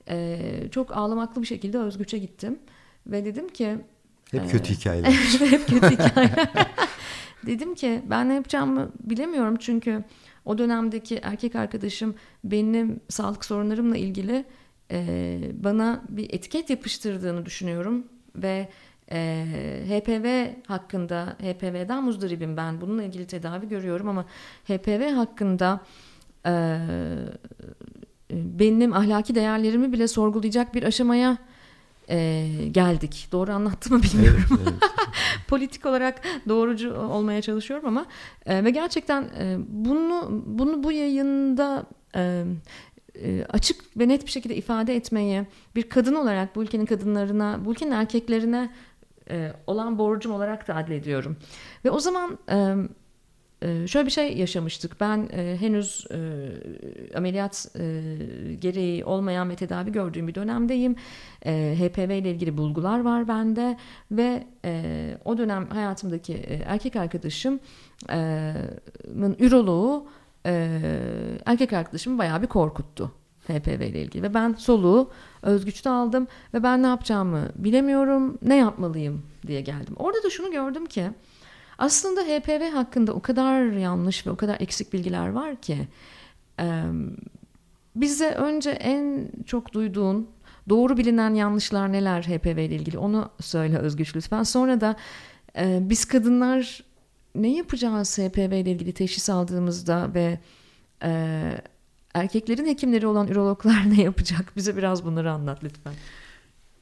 E, çok ağlamaklı bir şekilde Özgüç'e gittim. Ve dedim ki... Hep e, kötü hikayeler. hep kötü hikayeler. dedim ki ben ne yapacağımı bilemiyorum çünkü o dönemdeki erkek arkadaşım benim sağlık sorunlarımla ilgili e, bana bir etiket yapıştırdığını düşünüyorum ve e, HPV hakkında HPV'den muzdaribim ben bununla ilgili tedavi görüyorum ama HPV hakkında e, benim ahlaki değerlerimi bile sorgulayacak bir aşamaya e, geldik. Doğru anlattım mı bilmiyorum. Evet, evet. Politik olarak doğrucu olmaya çalışıyorum ama e, ve gerçekten e, bunu bunu bu yayında e, açık ve net bir şekilde ifade etmeyi bir kadın olarak bu ülkenin kadınlarına, bu ülkenin erkeklerine e, olan borcum olarak da adlediyorum. Ve o zaman e, e, şöyle bir şey yaşamıştık. Ben e, henüz e, ameliyat e, gereği olmayan ve tedavi gördüğüm bir dönemdeyim. E, HPV ile ilgili bulgular var bende ve e, o dönem hayatımdaki e, erkek arkadaşımın e, üroloğu e, erkek arkadaşımı bayağı bir korkuttu. HPV ile ilgili ve ben soluğu özgüçte aldım ve ben ne yapacağımı bilemiyorum ne yapmalıyım diye geldim. Orada da şunu gördüm ki aslında HPV hakkında o kadar yanlış ve o kadar eksik bilgiler var ki bize önce en çok duyduğun doğru bilinen yanlışlar neler HPV ile ilgili onu söyle Özgüç lütfen. Sonra da biz kadınlar ne yapacağız HPV ile ilgili teşhis aldığımızda ve e, erkeklerin hekimleri olan ürologlar ne yapacak? Bize biraz bunları anlat lütfen.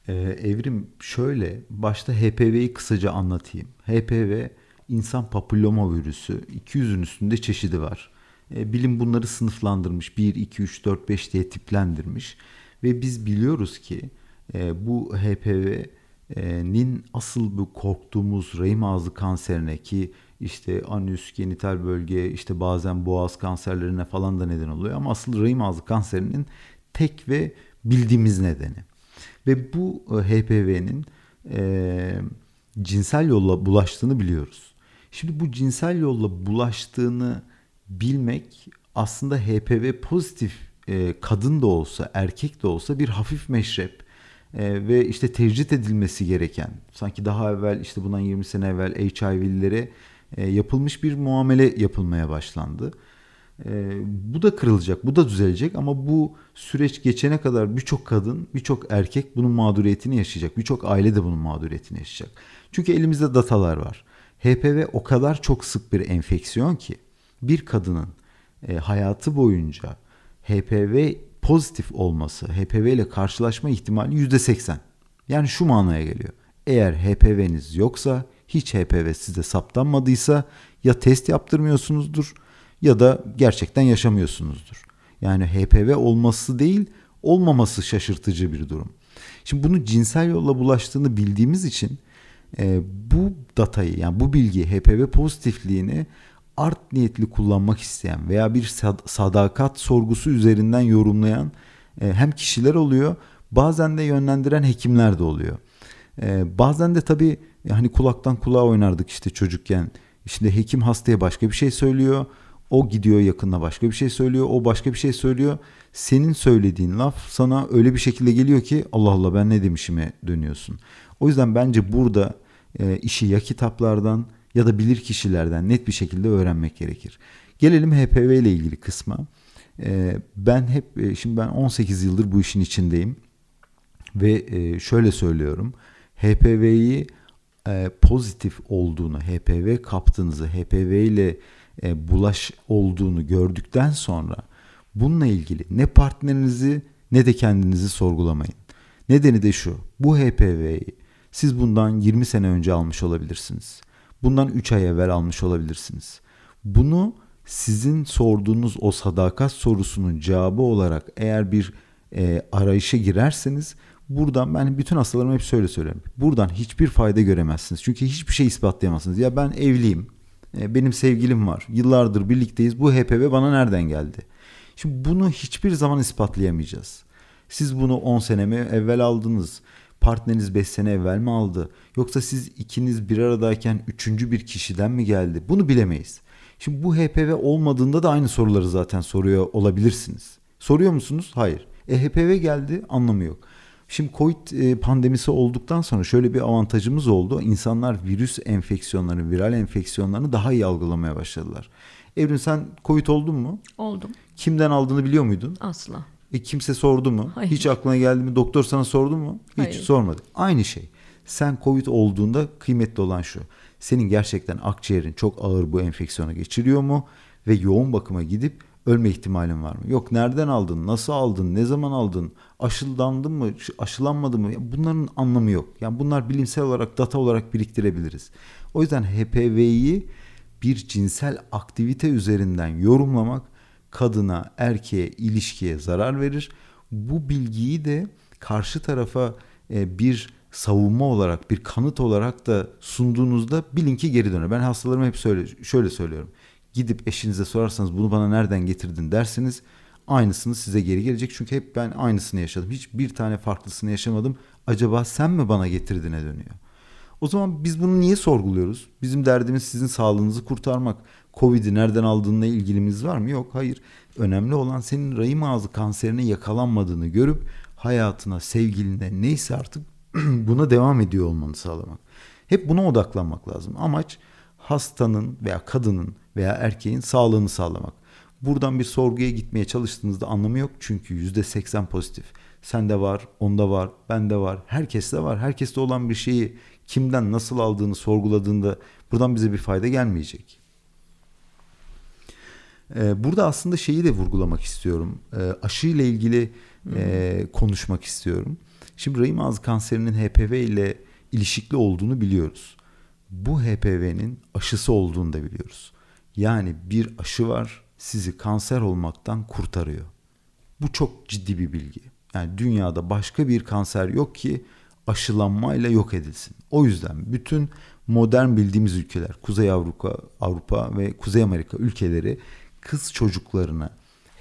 Ee, evrim şöyle başta HPV'yi kısaca anlatayım. HPV insan papilloma virüsü 200'ün üstünde çeşidi var. Ee, bilim bunları sınıflandırmış 1, 2, 3, 4, 5 diye tiplendirmiş. Ve biz biliyoruz ki e, bu HPV'nin asıl bu korktuğumuz rahim ağzı kanserine ki işte anüs, genital bölge, işte bazen boğaz kanserlerine falan da neden oluyor. Ama asıl rahim ağzı kanserinin tek ve bildiğimiz nedeni. Ve bu e, HPV'nin e, cinsel yolla bulaştığını biliyoruz. Şimdi bu cinsel yolla bulaştığını bilmek aslında HPV pozitif e, kadın da olsa erkek de olsa bir hafif meşrep e, ve işte tecrit edilmesi gereken sanki daha evvel işte bundan 20 sene evvel HIV'lilere e, yapılmış bir muamele yapılmaya başlandı. E, bu da kırılacak, bu da düzelecek ama bu süreç geçene kadar birçok kadın, birçok erkek bunun mağduriyetini yaşayacak. Birçok aile de bunun mağduriyetini yaşayacak. Çünkü elimizde datalar var. HPV o kadar çok sık bir enfeksiyon ki bir kadının e, hayatı boyunca HPV pozitif olması, HPV ile karşılaşma ihtimali %80. Yani şu manaya geliyor. Eğer HPV'niz yoksa, hiç HPV size saptanmadıysa ya test yaptırmıyorsunuzdur ya da gerçekten yaşamıyorsunuzdur. Yani HPV olması değil, olmaması şaşırtıcı bir durum. Şimdi bunu cinsel yolla bulaştığını bildiğimiz için e, bu datayı yani bu bilgi HPV pozitifliğini art niyetli kullanmak isteyen veya bir sadakat sorgusu üzerinden yorumlayan e, hem kişiler oluyor bazen de yönlendiren hekimler de oluyor. E, bazen de tabii hani kulaktan kulağa oynardık işte çocukken. İşte hekim hastaya başka bir şey söylüyor. O gidiyor yakında başka bir şey söylüyor. O başka bir şey söylüyor. Senin söylediğin laf sana öyle bir şekilde geliyor ki Allah Allah ben ne demişime dönüyorsun. O yüzden bence burada e, işi ya kitaplardan ya da bilir kişilerden net bir şekilde öğrenmek gerekir. Gelelim HPV ile ilgili kısma. E, ben hep e, şimdi ben 18 yıldır bu işin içindeyim ve e, şöyle söylüyorum. HPV'yi e, pozitif olduğunu, HPV kaptığınızı, HPV ile e, bulaş olduğunu gördükten sonra bununla ilgili ne partnerinizi ne de kendinizi sorgulamayın. Nedeni de şu. Bu HPV'yi siz bundan 20 sene önce almış olabilirsiniz. Bundan 3 ay evvel almış olabilirsiniz. Bunu sizin sorduğunuz o sadakat sorusunun cevabı olarak eğer bir e, arayışa girerseniz buradan ben bütün hastalarıma hep şöyle söylüyorum. Buradan hiçbir fayda göremezsiniz. Çünkü hiçbir şey ispatlayamazsınız. Ya ben evliyim. E, benim sevgilim var. Yıllardır birlikteyiz. Bu HPV bana nereden geldi? Şimdi bunu hiçbir zaman ispatlayamayacağız. Siz bunu 10 sene mi evvel aldınız? Partneriniz 5 sene evvel mi aldı? Yoksa siz ikiniz bir aradayken üçüncü bir kişiden mi geldi? Bunu bilemeyiz. Şimdi bu HPV olmadığında da aynı soruları zaten soruyor olabilirsiniz. Soruyor musunuz? Hayır. E HPV geldi anlamı yok. Şimdi Covid e, pandemisi olduktan sonra şöyle bir avantajımız oldu. İnsanlar virüs enfeksiyonlarını, viral enfeksiyonlarını daha iyi algılamaya başladılar. Evrin sen Covid oldun mu? Oldum. Kimden aldığını biliyor muydun? Asla. E kimse sordu mu? Hayır. Hiç aklına geldi mi? Doktor sana sordu mu? Hiç Hayır. sormadı. Aynı şey. Sen Covid olduğunda kıymetli olan şu. Senin gerçekten akciğerin çok ağır bu enfeksiyona geçiriyor mu? Ve yoğun bakıma gidip ölme ihtimalin var mı? Yok nereden aldın, nasıl aldın, ne zaman aldın, aşılandın mı, aşılanmadı mı? Bunların anlamı yok. Yani bunlar bilimsel olarak, data olarak biriktirebiliriz. O yüzden HPV'yi bir cinsel aktivite üzerinden yorumlamak kadına, erkeğe, ilişkiye zarar verir. Bu bilgiyi de karşı tarafa e, bir savunma olarak, bir kanıt olarak da sunduğunuzda bilin ki geri döner. Ben hastalarıma hep söyle, şöyle söylüyorum. Gidip eşinize sorarsanız bunu bana nereden getirdin derseniz aynısını size geri gelecek. Çünkü hep ben aynısını yaşadım. Hiç bir tane farklısını yaşamadım. Acaba sen mi bana getirdine dönüyor. O zaman biz bunu niye sorguluyoruz? Bizim derdimiz sizin sağlığınızı kurtarmak. Covid'i nereden aldığınla ilgilimiz var mı? Yok hayır. Önemli olan senin rahim ağzı kanserine yakalanmadığını görüp hayatına, sevgiline neyse artık buna devam ediyor olmanı sağlamak. Hep buna odaklanmak lazım. Amaç hastanın veya kadının veya erkeğin sağlığını sağlamak. Buradan bir sorguya gitmeye çalıştığınızda anlamı yok çünkü yüzde seksen pozitif. Sende var, onda var, bende var, herkeste var. Herkeste olan bir şeyi kimden nasıl aldığını sorguladığında Buradan bize bir fayda gelmeyecek. Ee, burada aslında şeyi de vurgulamak istiyorum. Ee, aşı ile ilgili e, konuşmak istiyorum. Şimdi rahim ağzı kanserinin HPV ile ilişikli olduğunu biliyoruz. Bu HPV'nin aşısı olduğunu da biliyoruz. Yani bir aşı var sizi kanser olmaktan kurtarıyor. Bu çok ciddi bir bilgi. Yani dünyada başka bir kanser yok ki aşılanmayla yok edilsin. O yüzden bütün modern bildiğimiz ülkeler, Kuzey Avrupa, Avrupa ve Kuzey Amerika ülkeleri kız çocuklarını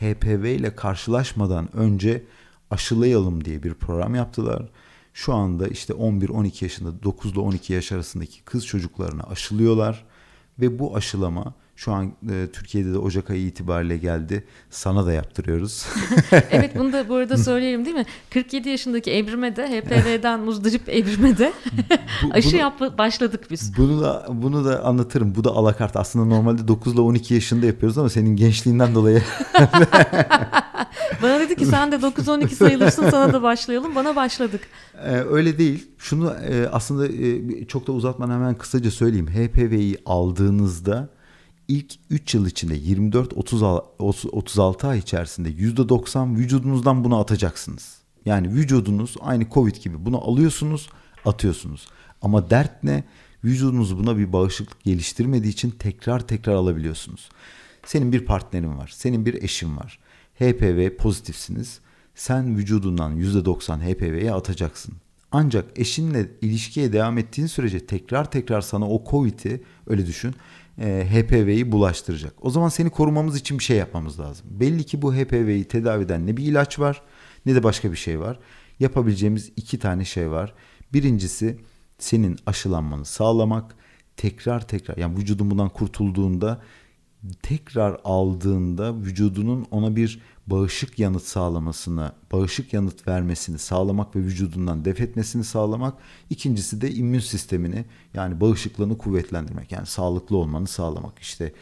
HPV ile karşılaşmadan önce aşılayalım diye bir program yaptılar. Şu anda işte 11-12 yaşında 9 ile 12 yaş arasındaki kız çocuklarını aşılıyorlar ve bu aşılama şu an e, Türkiye'de de Ocak ayı itibariyle geldi. Sana da yaptırıyoruz. evet bunu da bu arada söyleyelim değil mi? 47 yaşındaki Evrim'e de HPV'den muzdarip Evrim'e de bu, aşı bunu, yap başladık biz. Bunu da bunu da anlatırım. Bu da alakart. Aslında normalde 9 ile 12 yaşında yapıyoruz ama senin gençliğinden dolayı. Bana dedi ki sen de 9-12 sayılırsın sana da başlayalım. Bana başladık. Ee, öyle değil. Şunu e, aslında e, çok da uzatmadan hemen kısaca söyleyeyim. HPV'yi aldığınızda ilk 3 yıl içinde 24-36 ay içerisinde %90 vücudunuzdan bunu atacaksınız. Yani vücudunuz aynı Covid gibi bunu alıyorsunuz atıyorsunuz. Ama dert ne? Vücudunuz buna bir bağışıklık geliştirmediği için tekrar tekrar alabiliyorsunuz. Senin bir partnerin var, senin bir eşin var. HPV pozitifsiniz. Sen vücudundan %90 HPV'ye atacaksın. Ancak eşinle ilişkiye devam ettiğin sürece tekrar tekrar sana o COVID'i öyle düşün e, HPV'yi bulaştıracak. O zaman seni korumamız için bir şey yapmamız lazım. Belli ki bu HPV'yi tedavi eden ne bir ilaç var ne de başka bir şey var. Yapabileceğimiz iki tane şey var. Birincisi senin aşılanmanı sağlamak. Tekrar tekrar yani vücudun bundan kurtulduğunda tekrar aldığında vücudunun ona bir bağışık yanıt sağlamasını, bağışık yanıt vermesini sağlamak ve vücudundan def etmesini sağlamak. İkincisi de immün sistemini yani bağışıklığını kuvvetlendirmek. Yani sağlıklı olmanı sağlamak. İşte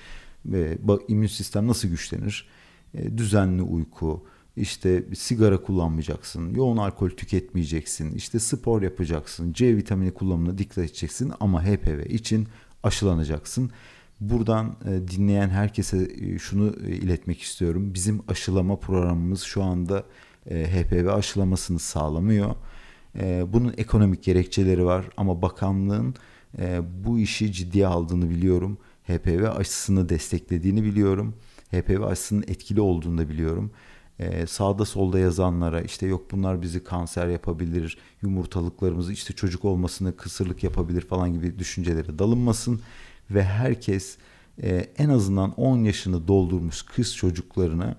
e, immün sistem nasıl güçlenir? E, düzenli uyku, işte sigara kullanmayacaksın, yoğun alkol tüketmeyeceksin, işte spor yapacaksın, C vitamini kullanımına dikkat edeceksin ama HPV için aşılanacaksın. Buradan e, dinleyen herkese e, şunu e, iletmek istiyorum. Bizim aşılama programımız şu anda HPV aşılamasını sağlamıyor. Bunun ekonomik gerekçeleri var ama bakanlığın bu işi ciddiye aldığını biliyorum. HPV aşısını desteklediğini biliyorum. HPV aşısının etkili olduğunu da biliyorum. Sağda solda yazanlara işte yok bunlar bizi kanser yapabilir, yumurtalıklarımızı işte çocuk olmasını kısırlık yapabilir falan gibi düşüncelere dalınmasın ve herkes e, en azından 10 yaşını doldurmuş kız çocuklarını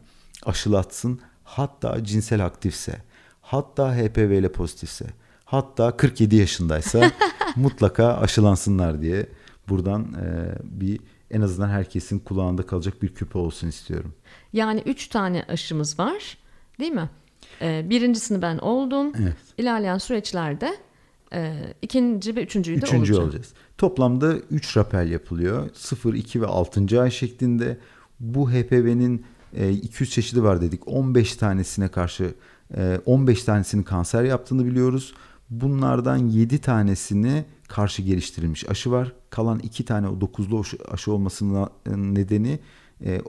aşılatsın. Hatta cinsel aktifse, hatta HPV ile pozitifse, hatta 47 yaşındaysa mutlaka aşılansınlar diye buradan e, bir en azından herkesin kulağında kalacak bir küpe olsun istiyorum. Yani 3 tane aşımız var değil mi? Ee, birincisini ben oldum. Evet. İlerleyen süreçlerde e, ikinci ve üçüncüyü de Üçüncü olacağım. olacağız. Toplamda 3 rapel yapılıyor. 0, 2 ve 6. ay şeklinde. Bu HPV'nin e, 200 çeşidi var dedik. 15 tanesine karşı e, 15 tanesinin kanser yaptığını biliyoruz. Bunlardan 7 tanesini karşı geliştirilmiş aşı var. Kalan 2 tane o 9'lu aşı olmasının nedeni e,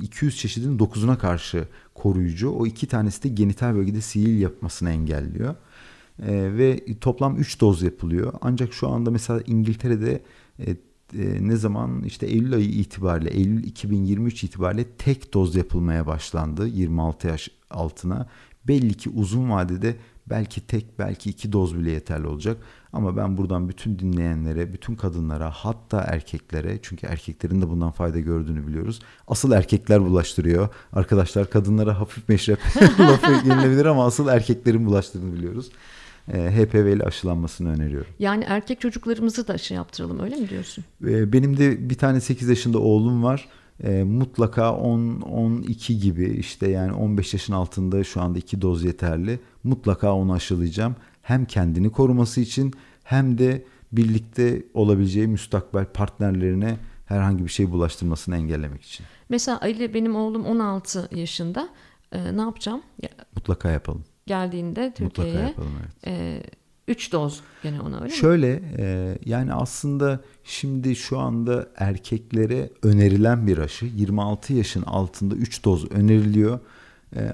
200 çeşidin 9'una karşı koruyucu. O iki tanesi de genital bölgede sihir yapmasını engelliyor. E, ve toplam 3 doz yapılıyor. Ancak şu anda mesela İngiltere'de e, e, ne zaman işte Eylül ayı itibariyle Eylül 2023 itibariyle tek doz yapılmaya başlandı 26 yaş altına. Belli ki uzun vadede belki tek belki iki doz bile yeterli olacak. Ama ben buradan bütün dinleyenlere, bütün kadınlara hatta erkeklere çünkü erkeklerin de bundan fayda gördüğünü biliyoruz. Asıl erkekler bulaştırıyor. Arkadaşlar kadınlara hafif meşrep lafı yenilebilir ama asıl erkeklerin bulaştırdığını biliyoruz e, HPV ile aşılanmasını öneriyorum. Yani erkek çocuklarımızı da aşı yaptıralım öyle mi diyorsun? E, benim de bir tane 8 yaşında oğlum var. E, mutlaka 10-12 gibi işte yani 15 yaşın altında şu anda 2 doz yeterli. Mutlaka onu aşılayacağım. Hem kendini koruması için hem de birlikte olabileceği müstakbel partnerlerine herhangi bir şey bulaştırmasını engellemek için. Mesela Ali benim oğlum 16 yaşında. Ee, ne yapacağım? Mutlaka yapalım geldiğinde Türkiye'ye evet. e, 3 doz gene ona öyle Şöyle mi? e, yani aslında şimdi şu anda erkeklere önerilen bir aşı 26 yaşın altında 3 doz öneriliyor.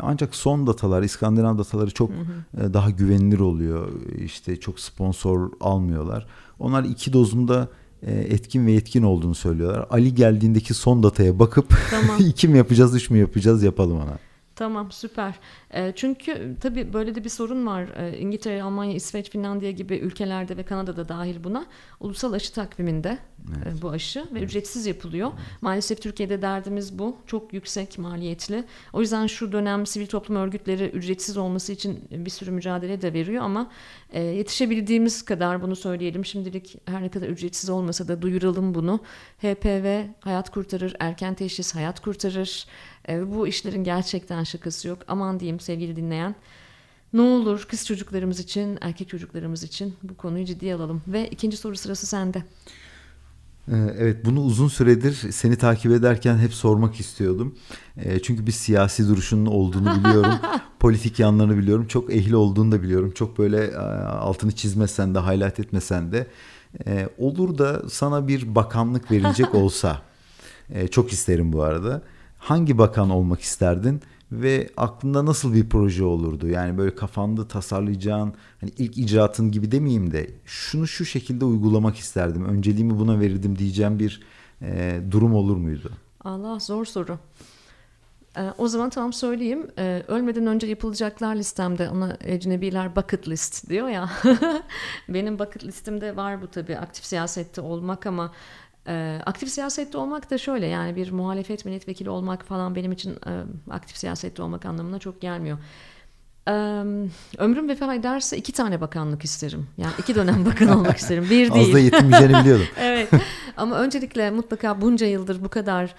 Ancak son datalar İskandinav dataları çok hı hı. Daha güvenilir oluyor. İşte çok sponsor almıyorlar. Onlar iki dozunda etkin ve yetkin olduğunu söylüyorlar. Ali geldiğindeki son dataya bakıp tamam. iki mi yapacağız, üç mü yapacağız yapalım ona. Tamam süper. E, çünkü tabii böyle de bir sorun var. E, İngiltere, Almanya, İsveç, Finlandiya gibi ülkelerde ve Kanada'da dahil buna ulusal aşı takviminde evet. e, bu aşı ve evet. ücretsiz yapılıyor. Evet. Maalesef Türkiye'de derdimiz bu. Çok yüksek maliyetli. O yüzden şu dönem sivil toplum örgütleri ücretsiz olması için bir sürü mücadele de veriyor ama e, yetişebildiğimiz kadar bunu söyleyelim. Şimdilik her ne kadar ücretsiz olmasa da duyuralım bunu. HPV hayat kurtarır, erken teşhis hayat kurtarır. E, bu işlerin gerçekten şakası yok. Aman diyeyim sevgili dinleyen. Ne olur kız çocuklarımız için, erkek çocuklarımız için bu konuyu ciddiye alalım. Ve ikinci soru sırası sende. Ee, evet bunu uzun süredir seni takip ederken hep sormak istiyordum. Ee, çünkü bir siyasi duruşunun olduğunu biliyorum. Politik yanlarını biliyorum. Çok ehil olduğunu da biliyorum. Çok böyle e, altını çizmesen de highlight etmesen de. Ee, olur da sana bir bakanlık verilecek olsa. E, çok isterim bu arada hangi bakan olmak isterdin ve aklında nasıl bir proje olurdu? Yani böyle kafanda tasarlayacağın hani ilk icraatın gibi demeyeyim de şunu şu şekilde uygulamak isterdim. Önceliğimi buna verirdim diyeceğim bir e, durum olur muydu? Allah zor soru. Ee, o zaman tam söyleyeyim. Ee, ölmeden önce yapılacaklar listemde ona ecnebiler bucket list diyor ya. Benim bucket listimde var bu tabii aktif siyasette olmak ama e, aktif siyasette olmak da şöyle yani bir muhalefet milletvekili olmak falan benim için e, aktif siyasette olmak anlamına çok gelmiyor. Ömrüm vefa ederse iki tane bakanlık isterim. Yani iki dönem bakan olmak isterim. Bir değil. Az da yetinmeyeceğini biliyordum. evet. Ama öncelikle mutlaka bunca yıldır bu kadar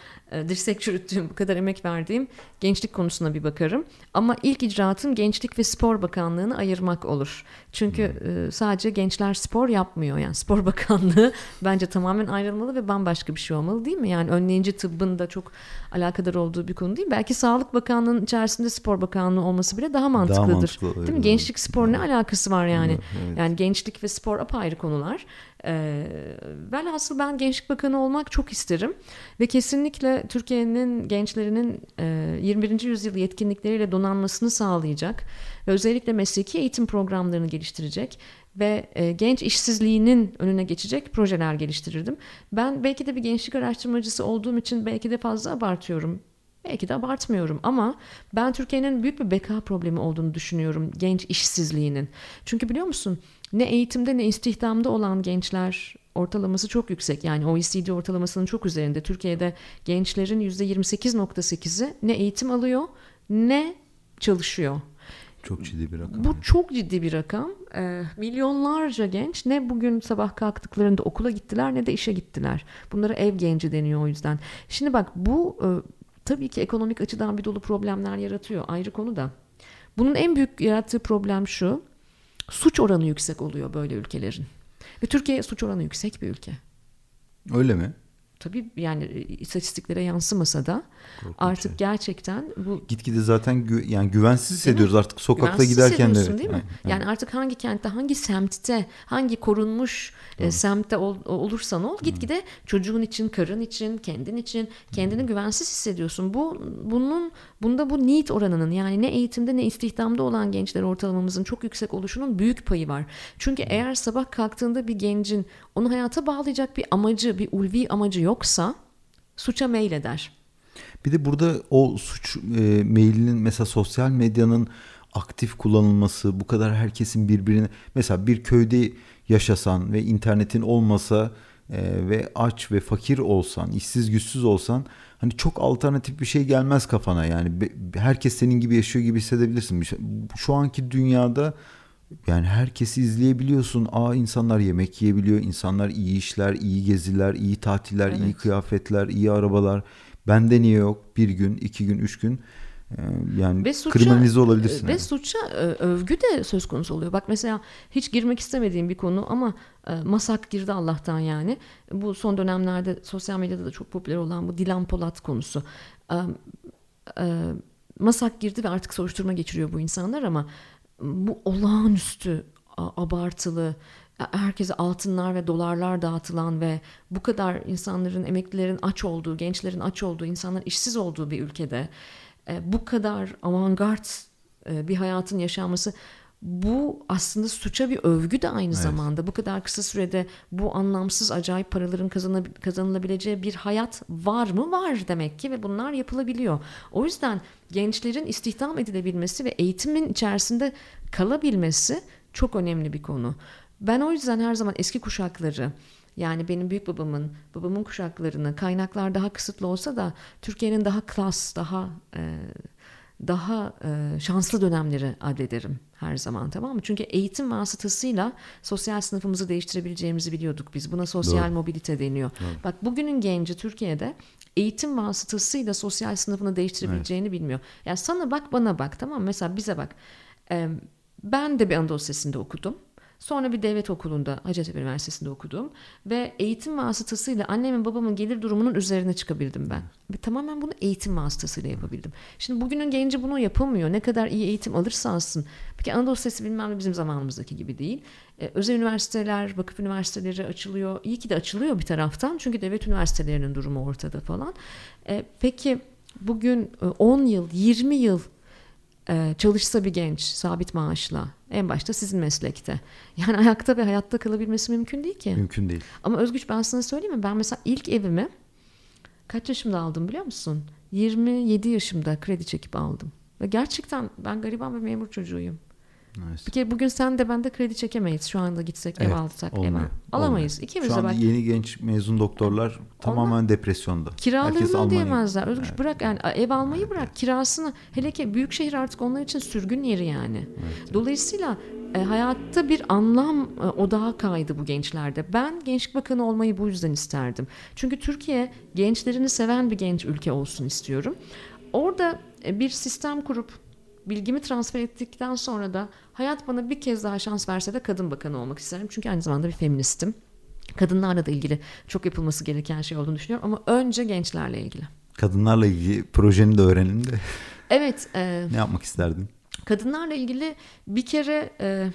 dirsek çürüttüğüm, bu kadar emek verdiğim gençlik konusuna bir bakarım. Ama ilk icraatım Gençlik ve Spor Bakanlığı'nı ayırmak olur. Çünkü hmm. e, sadece gençler spor yapmıyor. Yani Spor Bakanlığı bence tamamen ayrılmalı ve bambaşka bir şey olmalı değil mi? Yani önleyici tıbbın da çok alakadar olduğu bir konu değil. Belki Sağlık Bakanlığı'nın içerisinde Spor Bakanlığı olması bile daha mantıklıdır. Daha mantıklı, değil mi? Gençlik spor ne alakası var yani? Evet. Yani gençlik ve spor apayrı konular. Ee, velhasıl ben Gençlik Bakanı olmak çok isterim ve kesinlikle Türkiye'nin gençlerinin e, 21. yüzyıl yetkinlikleriyle donanmasını sağlayacak ve özellikle mesleki eğitim programlarını geliştirecek ve e, genç işsizliğinin önüne geçecek projeler geliştirirdim. Ben belki de bir gençlik araştırmacısı olduğum için belki de fazla abartıyorum. Belki de abartmıyorum ama ben Türkiye'nin büyük bir beka problemi olduğunu düşünüyorum genç işsizliğinin. Çünkü biliyor musun ne eğitimde ne istihdamda olan gençler ortalaması çok yüksek. Yani OECD ortalamasının çok üzerinde. Türkiye'de gençlerin %28.8'i ne eğitim alıyor ne çalışıyor. Çok ciddi bir rakam. Bu çok ciddi bir rakam. Ee, milyonlarca genç ne bugün sabah kalktıklarında okula gittiler ne de işe gittiler. Bunlara ev genci deniyor o yüzden. Şimdi bak bu e, tabii ki ekonomik açıdan bir dolu problemler yaratıyor. Ayrı konu da. Bunun en büyük yarattığı problem şu suç oranı yüksek oluyor böyle ülkelerin. Ve Türkiye suç oranı yüksek bir ülke. Öyle mi? Tabii yani e, istatistiklere yansımasa da Korkunç artık şey. gerçekten bu gitgide zaten gü, yani güvensiz hissediyoruz artık sokakta güvensiz giderken de. değil mi? Yani, yani artık hangi kentte, hangi semtte, hangi korunmuş e, semtte ol, olursan ol gitgide çocuğun için, karın için, kendin için kendini Hı. güvensiz hissediyorsun. Bu bunun bunda bu need oranının yani ne eğitimde ne istihdamda olan gençler ortalamamızın çok yüksek oluşunun büyük payı var. Çünkü eğer sabah kalktığında bir gencin onu hayata bağlayacak bir amacı, bir ulvi amacı yoksa suça meyleder. Bir de burada o suç e, meylinin mesela sosyal medyanın aktif kullanılması, bu kadar herkesin birbirine mesela bir köyde yaşasan ve internetin olmasa e, ve aç ve fakir olsan, işsiz güçsüz olsan hani çok alternatif bir şey gelmez kafana yani herkes senin gibi yaşıyor gibi hissedebilirsin. Şu anki dünyada yani herkesi izleyebiliyorsun. Aa insanlar yemek yiyebiliyor, insanlar iyi işler, iyi geziler, iyi tatiller, evet. iyi kıyafetler, iyi arabalar. Bende niye yok? Bir gün, iki gün, üç gün ee, yani ve suça, kriminalize olabilirsin. Ve yani. suça e, övgü de söz konusu oluyor. Bak mesela hiç girmek istemediğim bir konu ama e, Masak girdi Allah'tan yani. Bu son dönemlerde sosyal medyada da çok popüler olan bu Dilan Polat konusu. Masak girdi ve artık soruşturma geçiriyor bu insanlar ama bu olağanüstü abartılı, herkese altınlar ve dolarlar dağıtılan ve bu kadar insanların, emeklilerin aç olduğu, gençlerin aç olduğu, insanların işsiz olduğu bir ülkede e, bu kadar avantgard e, bir hayatın yaşanması bu aslında suça bir övgü de aynı evet. zamanda. Bu kadar kısa sürede bu anlamsız acayip paraların kazanılabileceği bir hayat var mı? Var demek ki ve bunlar yapılabiliyor. O yüzden gençlerin istihdam edilebilmesi ve eğitimin içerisinde kalabilmesi çok önemli bir konu. Ben o yüzden her zaman eski kuşakları yani benim büyük babamın, babamın kuşaklarını kaynaklar daha kısıtlı olsa da Türkiye'nin daha klas, daha e, daha e, şanslı dönemleri adederim her zaman tamam mı? Çünkü eğitim vasıtasıyla sosyal sınıfımızı değiştirebileceğimizi biliyorduk biz. Buna sosyal Doğru. mobilite deniyor. Doğru. Bak bugünün genci Türkiye'de eğitim vasıtasıyla sosyal sınıfını değiştirebileceğini evet. bilmiyor. Yani sana bak bana bak tamam mı? Mesela bize bak. E, ben de bir Anadolu Lisesi'nde okudum. Sonra bir devlet okulunda Hacettepe Üniversitesi'nde okudum ve eğitim vasıtasıyla annemin babamın gelir durumunun üzerine çıkabildim ben. Ve tamamen bunu eğitim vasıtasıyla yapabildim. Şimdi bugünün genci bunu yapamıyor. Ne kadar iyi eğitim alırsa alsın. Peki Anadolu Lisesi bilmem ne bizim zamanımızdaki gibi değil. Ee, özel üniversiteler, vakıf üniversiteleri açılıyor. İyi ki de açılıyor bir taraftan. Çünkü devlet üniversitelerinin durumu ortada falan. Ee, peki bugün 10 e, yıl, 20 yıl çalışsa bir genç sabit maaşla en başta sizin meslekte. Yani ayakta ve hayatta kalabilmesi mümkün değil ki. Mümkün değil. Ama Özgüç ben sana söyleyeyim mi? Ben mesela ilk evimi kaç yaşımda aldım biliyor musun? 27 yaşımda kredi çekip aldım. Ve gerçekten ben gariban bir memur çocuğuyum. Nice. Bir kere bugün sen de ben de kredi çekemeyiz. Şu anda gitsek evet, ev alsak ev alamayız. Olmuyor. İkimiz Şu anda belki... yeni genç mezun doktorlar tamamen depresyonda. Kiralarını ödeyemezler. Özgür evet. bırak yani ev almayı evet. bırak kirasını. Hele ki büyük şehir artık onlar için sürgün yeri yani. Evet. Dolayısıyla e, hayatta bir anlam e, odağı kaydı bu gençlerde. Ben gençlik bakanı olmayı bu yüzden isterdim. Çünkü Türkiye gençlerini seven bir genç ülke olsun istiyorum. Orada e, bir sistem kurup bilgimi transfer ettikten sonra da hayat bana bir kez daha şans verse de kadın bakanı olmak isterim. Çünkü aynı zamanda bir feministim. Kadınlarla da ilgili çok yapılması gereken şey olduğunu düşünüyorum ama önce gençlerle ilgili. Kadınlarla ilgili projeni de öğrenin de. Evet. E, ne yapmak isterdin? Kadınlarla ilgili bir kere e,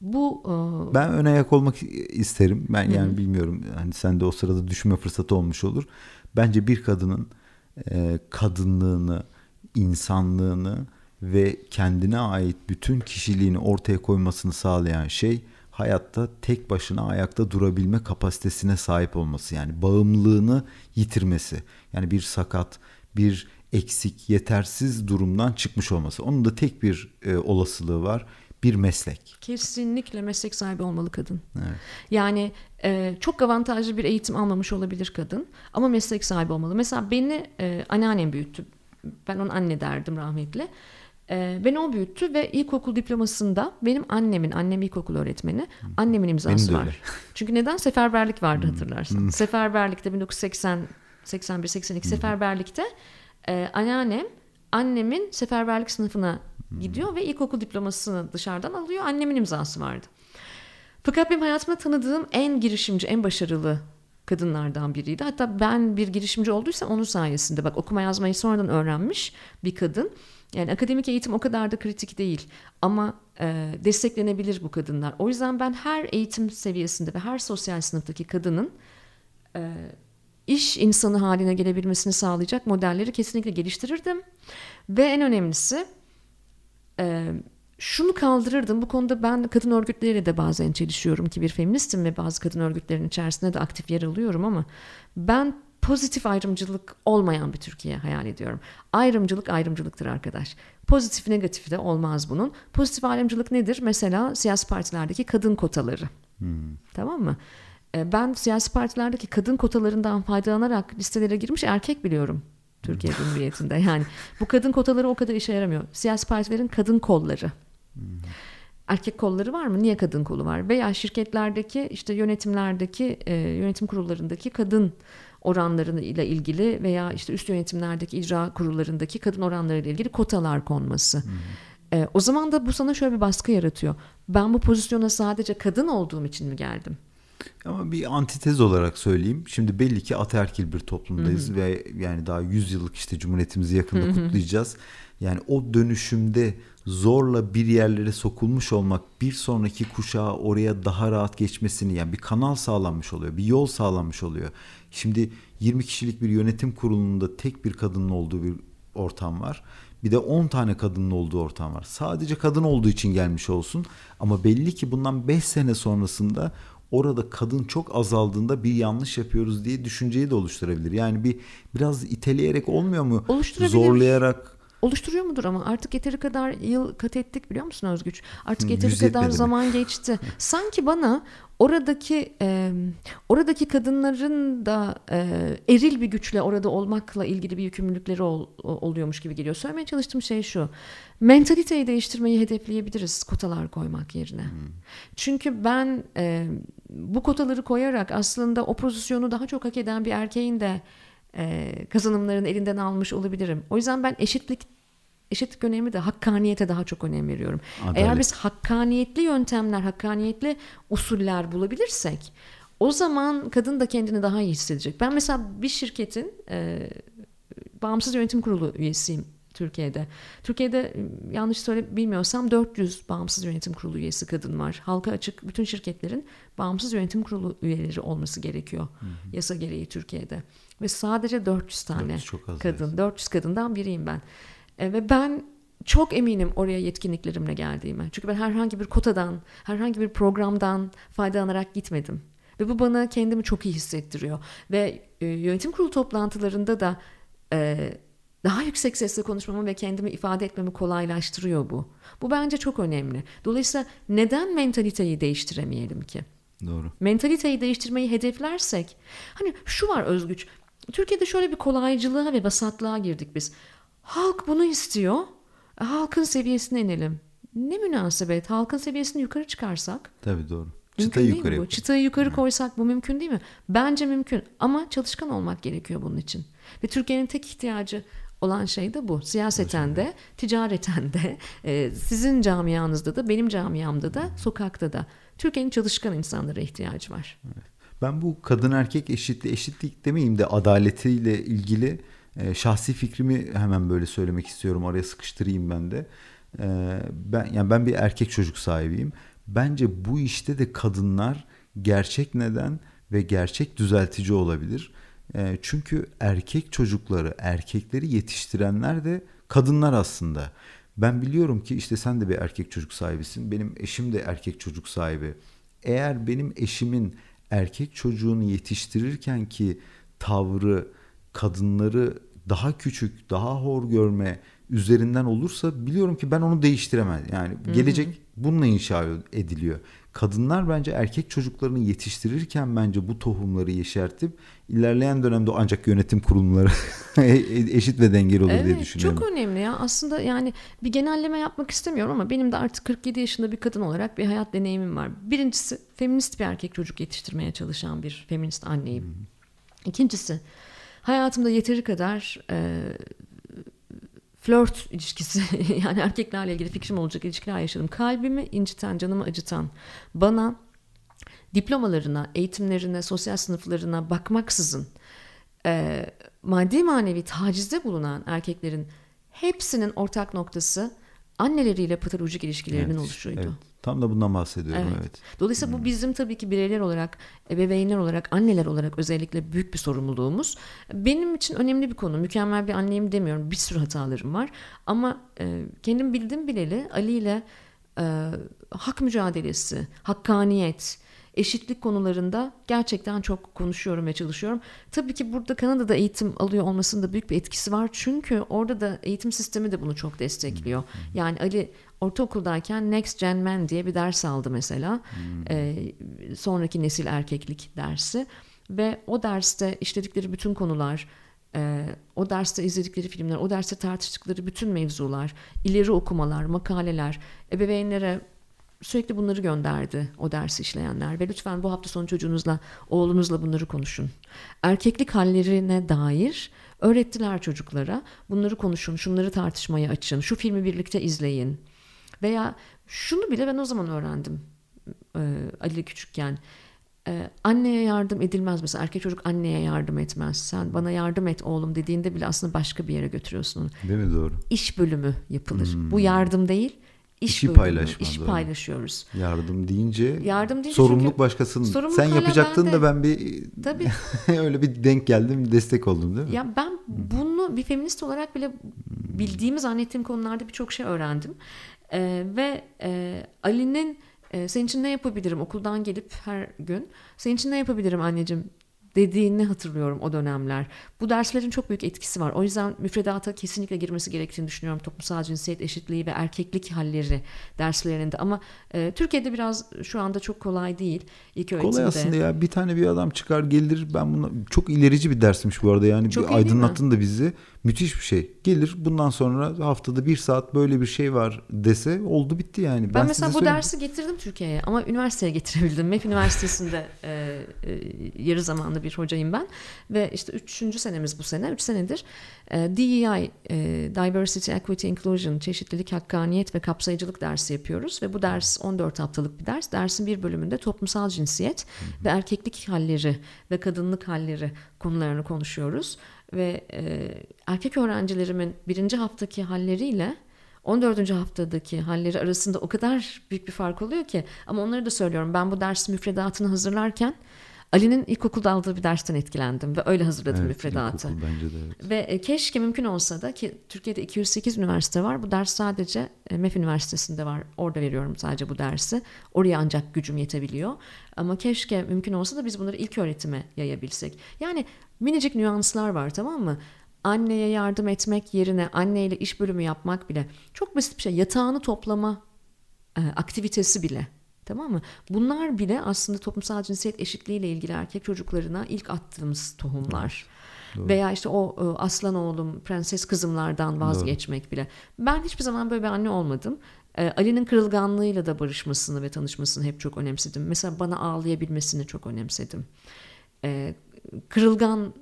bu e, ben ön ayak olmak isterim. Ben yani hı. bilmiyorum. Hani sen de o sırada düşünme fırsatı olmuş olur. Bence bir kadının e, kadınlığını, insanlığını ve kendine ait bütün kişiliğini ortaya koymasını sağlayan şey hayatta tek başına ayakta durabilme kapasitesine sahip olması yani bağımlılığını yitirmesi. Yani bir sakat, bir eksik, yetersiz durumdan çıkmış olması. Onun da tek bir e, olasılığı var. Bir meslek. Kesinlikle meslek sahibi olmalı kadın. Evet. Yani e, çok avantajlı bir eğitim almamış olabilir kadın ama meslek sahibi olmalı. Mesela beni e, anneannem büyüttü ben ona anne derdim rahmetli. Ee, beni o büyüttü ve ilkokul diplomasında benim annemin, annem ilkokul öğretmeni, annemin imzası var. Çünkü neden? Seferberlik vardı hatırlarsan. Seferberlikte 1980, 81, 82 seferberlikte e, anneannem annemin seferberlik sınıfına gidiyor ve ilkokul diplomasını dışarıdan alıyor. Annemin imzası vardı. Fakat benim hayatımda tanıdığım en girişimci, en başarılı kadınlardan biriydi. Hatta ben bir girişimci olduysam onun sayesinde bak okuma yazmayı sonradan öğrenmiş bir kadın. Yani akademik eğitim o kadar da kritik değil ama e, desteklenebilir bu kadınlar. O yüzden ben her eğitim seviyesinde ve her sosyal sınıftaki kadının e, iş insanı haline gelebilmesini sağlayacak modelleri kesinlikle geliştirirdim. Ve en önemlisi e, şunu kaldırırdım. Bu konuda ben kadın örgütleriyle de bazen çelişiyorum ki bir feministim ve bazı kadın örgütlerinin içerisinde de aktif yer alıyorum ama ben pozitif ayrımcılık olmayan bir Türkiye hayal ediyorum. Ayrımcılık ayrımcılıktır arkadaş. Pozitif negatif de olmaz bunun. Pozitif ayrımcılık nedir? Mesela siyasi partilerdeki kadın kotaları. Hmm. Tamam mı? E, ben siyasi partilerdeki kadın kotalarından faydalanarak listelere girmiş erkek biliyorum. Türkiye Cumhuriyeti'nde yani bu kadın kotaları o kadar işe yaramıyor. Siyasi partilerin kadın kolları. Erkek kolları var mı? Niye kadın kolu var? Veya şirketlerdeki işte yönetimlerdeki e, yönetim kurullarındaki kadın oranlarıyla ilgili veya işte üst yönetimlerdeki icra kurullarındaki kadın oranlarıyla ilgili kotalar konması. E, o zaman da bu sana şöyle bir baskı yaratıyor. Ben bu pozisyona sadece kadın olduğum için mi geldim? Ama bir antitez olarak söyleyeyim. Şimdi belli ki ataerkil bir toplumdayız hı hı. ve yani daha 100 yıllık işte Cumhuriyetimizi yakında hı hı. kutlayacağız. Yani o dönüşümde zorla bir yerlere sokulmuş olmak bir sonraki kuşağa oraya daha rahat geçmesini yani bir kanal sağlanmış oluyor. Bir yol sağlanmış oluyor. Şimdi 20 kişilik bir yönetim kurulunda tek bir kadının olduğu bir ortam var. Bir de 10 tane kadının olduğu ortam var. Sadece kadın olduğu için gelmiş olsun. Ama belli ki bundan 5 sene sonrasında orada kadın çok azaldığında bir yanlış yapıyoruz diye düşünceyi de oluşturabilir. Yani bir biraz iteleyerek olmuyor mu? Zorlayarak oluşturuyor mudur ama artık yeteri kadar yıl kat ettik biliyor musun Özgüç? Artık yeteri kadar mi? zaman geçti. Sanki bana oradaki e, oradaki kadınların da e, eril bir güçle orada olmakla ilgili bir yükümlülükleri ol, oluyormuş gibi geliyor. Söylemeye çalıştığım şey şu. Mentaliteyi değiştirmeyi hedefleyebiliriz kotalar koymak yerine. Hmm. Çünkü ben e, bu kotaları koyarak aslında o pozisyonu daha çok hak eden bir erkeğin de e, kazanımlarını elinden almış olabilirim. O yüzden ben eşitlik eşitlik önemli de hakkaniyete daha çok önem veriyorum. Adalet. Eğer biz hakkaniyetli yöntemler, hakkaniyetli usuller bulabilirsek o zaman kadın da kendini daha iyi hissedecek. Ben mesela bir şirketin e, bağımsız yönetim kurulu üyesiyim Türkiye'de. Türkiye'de yanlış söyle bilmiyorsam 400 bağımsız yönetim kurulu üyesi kadın var. Halka açık bütün şirketlerin bağımsız yönetim kurulu üyeleri olması gerekiyor. Hı hı. Yasa gereği Türkiye'de. Ve sadece 400 tane 400 kadın. Evet. 400 kadından biriyim ben. E, ve ben çok eminim oraya yetkinliklerimle geldiğime. Çünkü ben herhangi bir kotadan, herhangi bir programdan faydalanarak gitmedim. Ve bu bana kendimi çok iyi hissettiriyor. Ve e, yönetim kurulu toplantılarında da e, daha yüksek sesle konuşmamı ve kendimi ifade etmemi kolaylaştırıyor bu. Bu bence çok önemli. Dolayısıyla neden mentaliteyi değiştiremeyelim ki? Doğru. Mentaliteyi değiştirmeyi hedeflersek hani şu var Özgüç. Türkiye'de şöyle bir kolaycılığa ve basatlığa girdik biz. Halk bunu istiyor. E, halkın seviyesine inelim. Ne münasebet halkın seviyesini yukarı çıkarsak. Tabii doğru. Çıtayı yukarı. Bu? Çıtayı yukarı koysak bu mümkün değil mi? Bence mümkün ama çalışkan olmak gerekiyor bunun için. Ve Türkiye'nin tek ihtiyacı olan şey de bu. Siyaseten de, ticareten de, e, sizin camianızda da, benim camiamda da, sokakta da. Türkiye'nin çalışkan insanlara ihtiyacı var. Ben bu kadın erkek eşitliği, eşitlik demeyeyim de adaletiyle ilgili e, şahsi fikrimi hemen böyle söylemek istiyorum. Araya sıkıştırayım ben de. E, ben yani ben bir erkek çocuk sahibiyim. Bence bu işte de kadınlar gerçek neden ve gerçek düzeltici olabilir. E, çünkü erkek çocukları, erkekleri yetiştirenler de kadınlar aslında. Ben biliyorum ki işte sen de bir erkek çocuk sahibisin. Benim eşim de erkek çocuk sahibi. Eğer benim eşimin erkek çocuğunu yetiştirirken ki tavrı kadınları daha küçük, daha hor görme üzerinden olursa biliyorum ki ben onu değiştiremem. Yani Hı-hı. gelecek bununla inşa ediliyor. Kadınlar bence erkek çocuklarını yetiştirirken bence bu tohumları yeşertip ilerleyen dönemde ancak yönetim kurumları eşit ve dengeli olur evet, diye düşünüyorum. Çok önemli ya. Aslında yani bir genelleme yapmak istemiyorum ama benim de artık 47 yaşında bir kadın olarak bir hayat deneyimim var. Birincisi feminist bir erkek çocuk yetiştirmeye çalışan bir feminist anneyim. Hmm. İkincisi hayatımda yeteri kadar e, flört ilişkisi yani erkeklerle ilgili fikrim olacak ilişkiler yaşadım. Kalbimi inciten, canımı acıtan, bana diplomalarına, eğitimlerine, sosyal sınıflarına bakmaksızın e, maddi manevi tacizde bulunan erkeklerin hepsinin ortak noktası anneleriyle patolojik ilişkilerinin evet, oluşuydu. Evet. Tam da bundan bahsediyorum evet. evet. Dolayısıyla hmm. bu bizim tabii ki bireyler olarak, ebeveynler olarak, anneler olarak özellikle büyük bir sorumluluğumuz. Benim için önemli bir konu. Mükemmel bir anneyim demiyorum. Bir sürü hatalarım var. Ama e, kendim bildim bileli Ali ile e, hak mücadelesi, hakkaniyet, eşitlik konularında gerçekten çok konuşuyorum ve çalışıyorum. Tabii ki burada Kanada'da eğitim alıyor olmasında büyük bir etkisi var. Çünkü orada da eğitim sistemi de bunu çok destekliyor. Yani Ali ortaokuldayken Next Gen Men diye bir ders aldı mesela. Hmm. Ee, sonraki nesil erkeklik dersi. Ve o derste işledikleri bütün konular, e, o derste izledikleri filmler, o derste tartıştıkları bütün mevzular, ileri okumalar, makaleler, ebeveynlere sürekli bunları gönderdi o dersi işleyenler ve lütfen bu hafta sonu çocuğunuzla, oğlunuzla bunları konuşun. Erkeklik hallerine dair öğrettiler çocuklara. Bunları konuşun, şunları tartışmaya açın, şu filmi birlikte izleyin. Veya şunu bile ben o zaman öğrendim e, Ali küçükken. Ee, anneye yardım edilmez mesela erkek çocuk anneye yardım etmez. Sen bana yardım et oğlum dediğinde bile aslında başka bir yere götürüyorsun onu. Değil mi doğru? İş bölümü yapılır. Hmm. Bu yardım değil. İş İşi paylaşma, iş paylaşıyoruz. Yardım deyince, Yardım deyince sorumluluk başkasının. sorumluluk Sen yapacaktın bende. da ben bir Tabii. öyle bir denk geldim, destek oldum değil mi? Ya ben bunu bir feminist olarak bile bildiğimi zannettiğim konularda birçok şey öğrendim. Ee, ve e, Ali'nin e, senin için ne yapabilirim okuldan gelip her gün senin için ne yapabilirim anneciğim dediğini hatırlıyorum o dönemler. Bu derslerin çok büyük etkisi var. O yüzden müfredata kesinlikle girmesi gerektiğini düşünüyorum. Toplumsal cinsiyet eşitliği ve erkeklik halleri derslerinde. Ama e, Türkiye'de biraz şu anda çok kolay değil. İlk öğretimde. Kolay aslında ya bir tane bir adam çıkar gelir ben bunu çok ilerici bir dersmiş bu arada yani Çok bir aydınlattın da bizi müthiş bir şey gelir bundan sonra haftada bir saat böyle bir şey var dese oldu bitti yani. Ben, size mesela bu söyleyeyim. dersi getirdim Türkiye'ye ama üniversiteye getirebildim. MEF Üniversitesi'nde e, e, yarı zamanlı bir hocayım ben. Ve işte üçüncü senemiz bu sene. Üç senedir e, DEI, e, Diversity, Equity, Inclusion, çeşitlilik, hakkaniyet ve kapsayıcılık dersi yapıyoruz. Ve bu ders 14 haftalık bir ders. Dersin bir bölümünde toplumsal cinsiyet ve erkeklik halleri ve kadınlık halleri konularını konuşuyoruz. Ve e, erkek öğrencilerimin birinci haftaki halleriyle 14. haftadaki halleri arasında o kadar büyük bir fark oluyor ki ama onları da söylüyorum ben bu ders müfredatını hazırlarken Ali'nin ilkokulda aldığı bir dersten etkilendim ve öyle hazırladım Evet, müfredatı. bence de evet. Ve e, keşke mümkün olsa da ki Türkiye'de 208 üniversite var. Bu ders sadece e, MEF Üniversitesi'nde var. Orada veriyorum sadece bu dersi. Oraya ancak gücüm yetebiliyor. Ama keşke mümkün olsa da biz bunları ilk öğretime yayabilsek. Yani minicik nüanslar var tamam mı? Anneye yardım etmek yerine anneyle iş bölümü yapmak bile çok basit bir şey. Yatağını toplama e, aktivitesi bile. Tamam mı? Bunlar bile aslında toplumsal cinsiyet eşitliği ile ilgili erkek çocuklarına ilk attığımız tohumlar. Doğru. Veya işte o e, aslan oğlum, prenses kızımlardan vazgeçmek bile. Ben hiçbir zaman böyle bir anne olmadım. E, Ali'nin kırılganlığıyla da barışmasını ve tanışmasını hep çok önemsedim. Mesela bana ağlayabilmesini çok önemsedim. E, kırılgan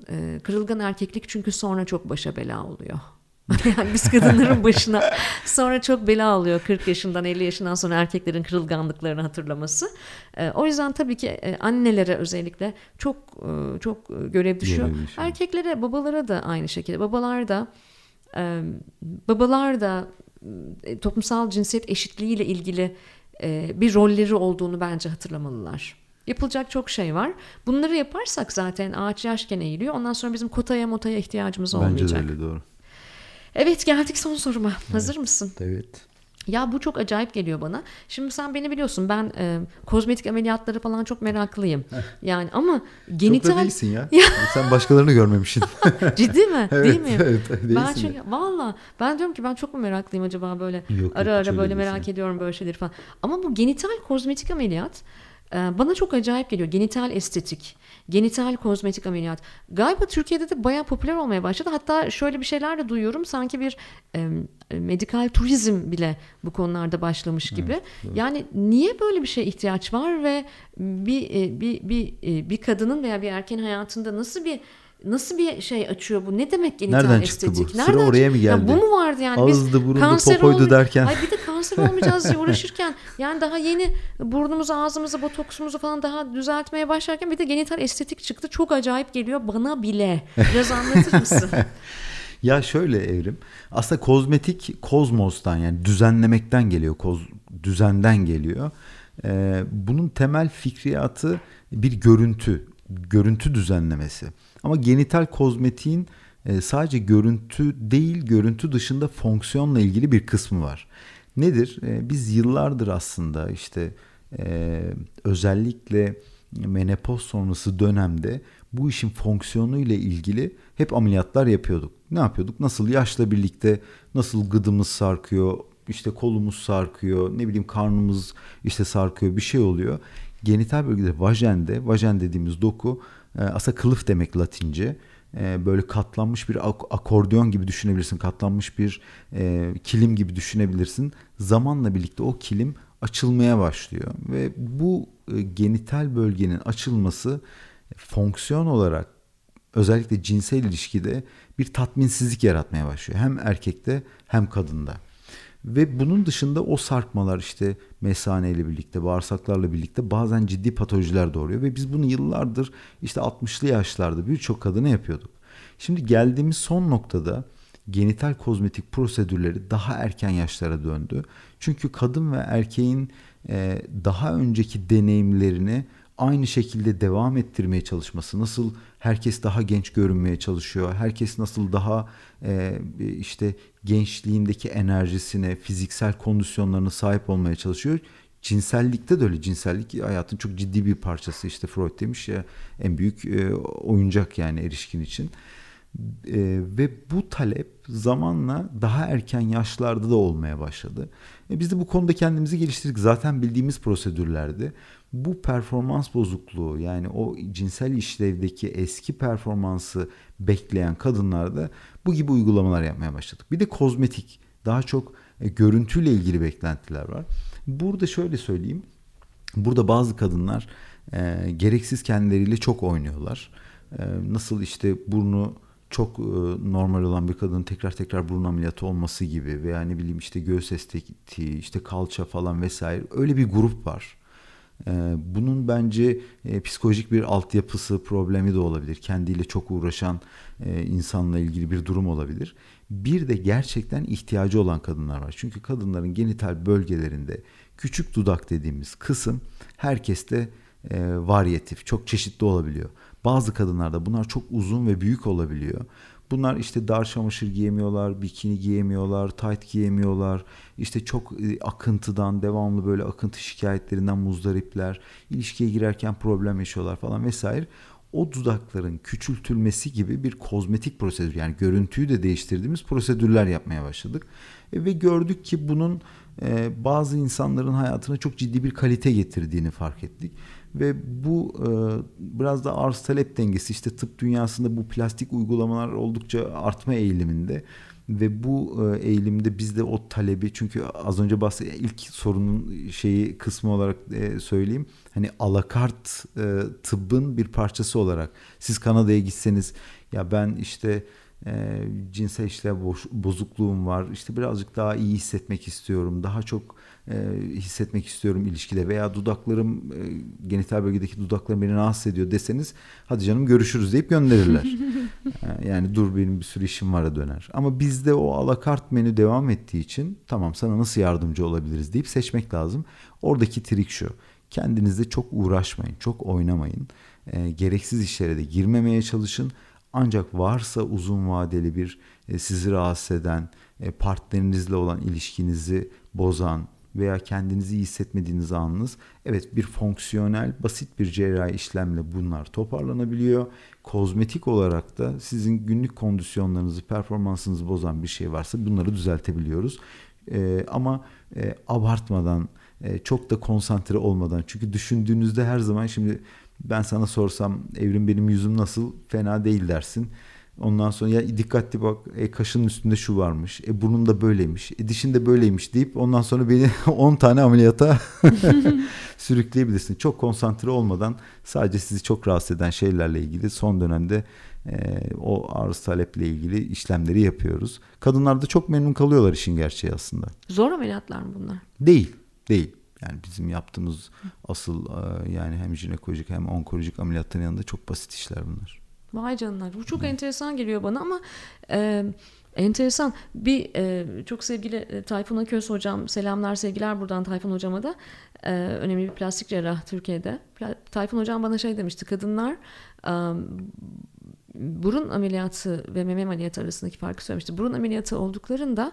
kırılgan erkeklik çünkü sonra çok başa bela oluyor. yani biz kadınların başına sonra çok bela oluyor 40 yaşından 50 yaşından sonra erkeklerin kırılganlıklarını hatırlaması. E, o yüzden tabii ki e, annelere özellikle çok e, çok görev düşüyor. Görev düşüyor. Erkeklere, babalara da aynı şekilde. Babalar da e, babalar da e, toplumsal cinsiyet eşitliği ile ilgili e, bir rolleri olduğunu bence hatırlamalılar. Yapılacak çok şey var. Bunları yaparsak zaten ağaç yaşken eğiliyor. Ondan sonra bizim kotaya motaya ihtiyacımız Bence olmayacak. de öyle doğru. Evet geldik son soruma. Hazır mısın? Evet. Ya bu çok acayip geliyor bana. Şimdi sen beni biliyorsun ben e, kozmetik ameliyatları falan çok meraklıyım. Yani ama Çok da genital değilsin ya. Sen başkalarını görmemişsin. ciddi mi? evet, Değil mi? Evet, değilsin Ben çünkü valla ben diyorum ki ben çok mu meraklıyım acaba böyle Yok, ara yok, ara öyle böyle değilsin. merak ediyorum böyle şeyleri falan. Ama bu genital kozmetik ameliyat e, bana çok acayip geliyor. Genital estetik, genital kozmetik ameliyat. Galiba Türkiye'de de bayağı popüler olmaya başladı. Hatta şöyle bir şeyler de duyuyorum. Sanki bir e, medikal turizm bile bu konularda başlamış gibi. yani niye böyle bir şeye ihtiyaç var ve bir e, bir bir e, bir kadının veya bir erkeğin hayatında nasıl bir Nasıl bir şey açıyor bu? Ne demek genital Nereden çıktı bu? estetik? Sıra oraya mı Ya geldi? bu mu vardı yani? Ağızdı, burundu, kanser popoydu olmuş- derken. Ay bir de kanser olmayacağız diye uğraşırken yani daha yeni burnumuzu, ağzımızı, botoksumuzu falan daha düzeltmeye başlarken bir de genital estetik çıktı. Çok acayip geliyor bana bile. Biraz anlatır mısın? Ya şöyle evrim. Aslında kozmetik kozmostan yani düzenlemekten geliyor. Koz, düzenden geliyor. Ee, bunun temel fikriyatı bir görüntü. Görüntü düzenlemesi. Ama genital kozmetiğin e, sadece görüntü değil, görüntü dışında fonksiyonla ilgili bir kısmı var. Nedir? E, biz yıllardır aslında işte e, özellikle menopoz sonrası dönemde bu işin fonksiyonu ile ilgili hep ameliyatlar yapıyorduk. Ne yapıyorduk? Nasıl yaşla birlikte nasıl gıdımız sarkıyor, işte kolumuz sarkıyor, ne bileyim karnımız işte sarkıyor bir şey oluyor. Genital bölgede vajende, vajen dediğimiz doku e, aslında kılıf demek latince. E, böyle katlanmış bir ak- akordeon gibi düşünebilirsin. Katlanmış bir e, kilim gibi düşünebilirsin. Zamanla birlikte o kilim açılmaya başlıyor ve bu e, genital bölgenin açılması fonksiyon olarak özellikle cinsel ilişkide bir tatminsizlik yaratmaya başlıyor. Hem erkekte hem kadında. Ve bunun dışında o sarkmalar işte mesane ile birlikte, bağırsaklarla birlikte bazen ciddi patolojiler doğuruyor. Ve biz bunu yıllardır işte 60'lı yaşlarda birçok kadına yapıyorduk. Şimdi geldiğimiz son noktada genital kozmetik prosedürleri daha erken yaşlara döndü. Çünkü kadın ve erkeğin e, daha önceki deneyimlerini aynı şekilde devam ettirmeye çalışması nasıl herkes daha genç görünmeye çalışıyor herkes nasıl daha e, işte gençliğindeki enerjisine fiziksel kondisyonlarına sahip olmaya çalışıyor cinsellikte de öyle cinsellik hayatın çok ciddi bir parçası işte Freud demiş ya en büyük e, oyuncak yani erişkin için e, ve bu talep zamanla daha erken yaşlarda da olmaya başladı. E, biz de bu konuda kendimizi geliştirdik. Zaten bildiğimiz prosedürlerdi. Bu performans bozukluğu yani o cinsel işlevdeki eski performansı bekleyen kadınlarda bu gibi uygulamalar yapmaya başladık. Bir de kozmetik daha çok e, görüntüyle ilgili beklentiler var. Burada şöyle söyleyeyim. Burada bazı kadınlar e, gereksiz kendileriyle çok oynuyorlar. E, nasıl işte burnu çok e, normal olan bir kadının tekrar tekrar burun ameliyatı olması gibi veya ne bileyim işte göğüs estetiği, işte kalça falan vesaire öyle bir grup var. E, bunun bence e, psikolojik bir altyapısı problemi de olabilir. Kendiyle çok uğraşan insanla ilgili bir durum olabilir. Bir de gerçekten ihtiyacı olan kadınlar var. Çünkü kadınların genital bölgelerinde küçük dudak dediğimiz kısım herkeste varyatif, çok çeşitli olabiliyor. Bazı kadınlarda bunlar çok uzun ve büyük olabiliyor. Bunlar işte dar çamaşır giyemiyorlar, bikini giyemiyorlar, tight giyemiyorlar. İşte çok e, akıntıdan, devamlı böyle akıntı şikayetlerinden muzdaripler. İlişkiye girerken problem yaşıyorlar falan vesaire. O dudakların küçültülmesi gibi bir kozmetik prosedür yani görüntüyü de değiştirdiğimiz prosedürler yapmaya başladık. E, ve gördük ki bunun e, bazı insanların hayatına çok ciddi bir kalite getirdiğini fark ettik. Ve bu e, biraz da arz talep dengesi işte tıp dünyasında bu plastik uygulamalar oldukça artma eğiliminde. Ve bu e, eğilimde biz de o talebi çünkü az önce bahsettiğim ilk sorunun şeyi kısmı olarak e, söyleyeyim. Hani alakart e, tıbbın bir parçası olarak. Siz Kanada'ya gitseniz ya ben işte e, cinsel işlev bozukluğum var işte birazcık daha iyi hissetmek istiyorum daha çok e, hissetmek istiyorum ilişkide veya dudaklarım e, genital bölgedeki dudaklarım beni rahatsız ediyor deseniz hadi canım görüşürüz deyip gönderirler. E, yani dur benim bir sürü işim var döner. Ama bizde o alakart menü devam ettiği için tamam sana nasıl yardımcı olabiliriz deyip seçmek lazım. Oradaki trik şu. Kendinizde çok uğraşmayın, çok oynamayın. E, gereksiz işlere de girmemeye çalışın. Ancak varsa uzun vadeli bir e, sizi rahatsız eden, e, partnerinizle olan ilişkinizi bozan, veya kendinizi iyi hissetmediğiniz anınız evet bir fonksiyonel basit bir cerrahi işlemle bunlar toparlanabiliyor. Kozmetik olarak da sizin günlük kondisyonlarınızı, performansınızı bozan bir şey varsa bunları düzeltebiliyoruz. Ee, ama e, abartmadan, e, çok da konsantre olmadan çünkü düşündüğünüzde her zaman şimdi ben sana sorsam evrim benim yüzüm nasıl fena değil dersin Ondan sonra ya dikkatli bak e, kaşının üstünde şu varmış. E burnun da böyleymiş. E dişin de böyleymiş deyip ondan sonra beni 10 tane ameliyata sürükleyebilirsin. Çok konsantre olmadan sadece sizi çok rahatsız eden şeylerle ilgili son dönemde e, o arz taleple ilgili işlemleri yapıyoruz. Kadınlar da çok memnun kalıyorlar işin gerçeği aslında. Zor ameliyatlar mı bunlar? Değil. Değil. Yani bizim yaptığımız asıl e, yani hem jinekolojik hem onkolojik ameliyatların yanında çok basit işler bunlar. Vay canına bu çok enteresan geliyor bana ama e, enteresan bir e, çok sevgili Tayfun Aköz hocam selamlar sevgiler buradan Tayfun hocama da e, önemli bir plastik cerrah Türkiye'de. Tayfun hocam bana şey demişti kadınlar e, burun ameliyatı ve meme ameliyatı arasındaki farkı söylemişti. Burun ameliyatı olduklarında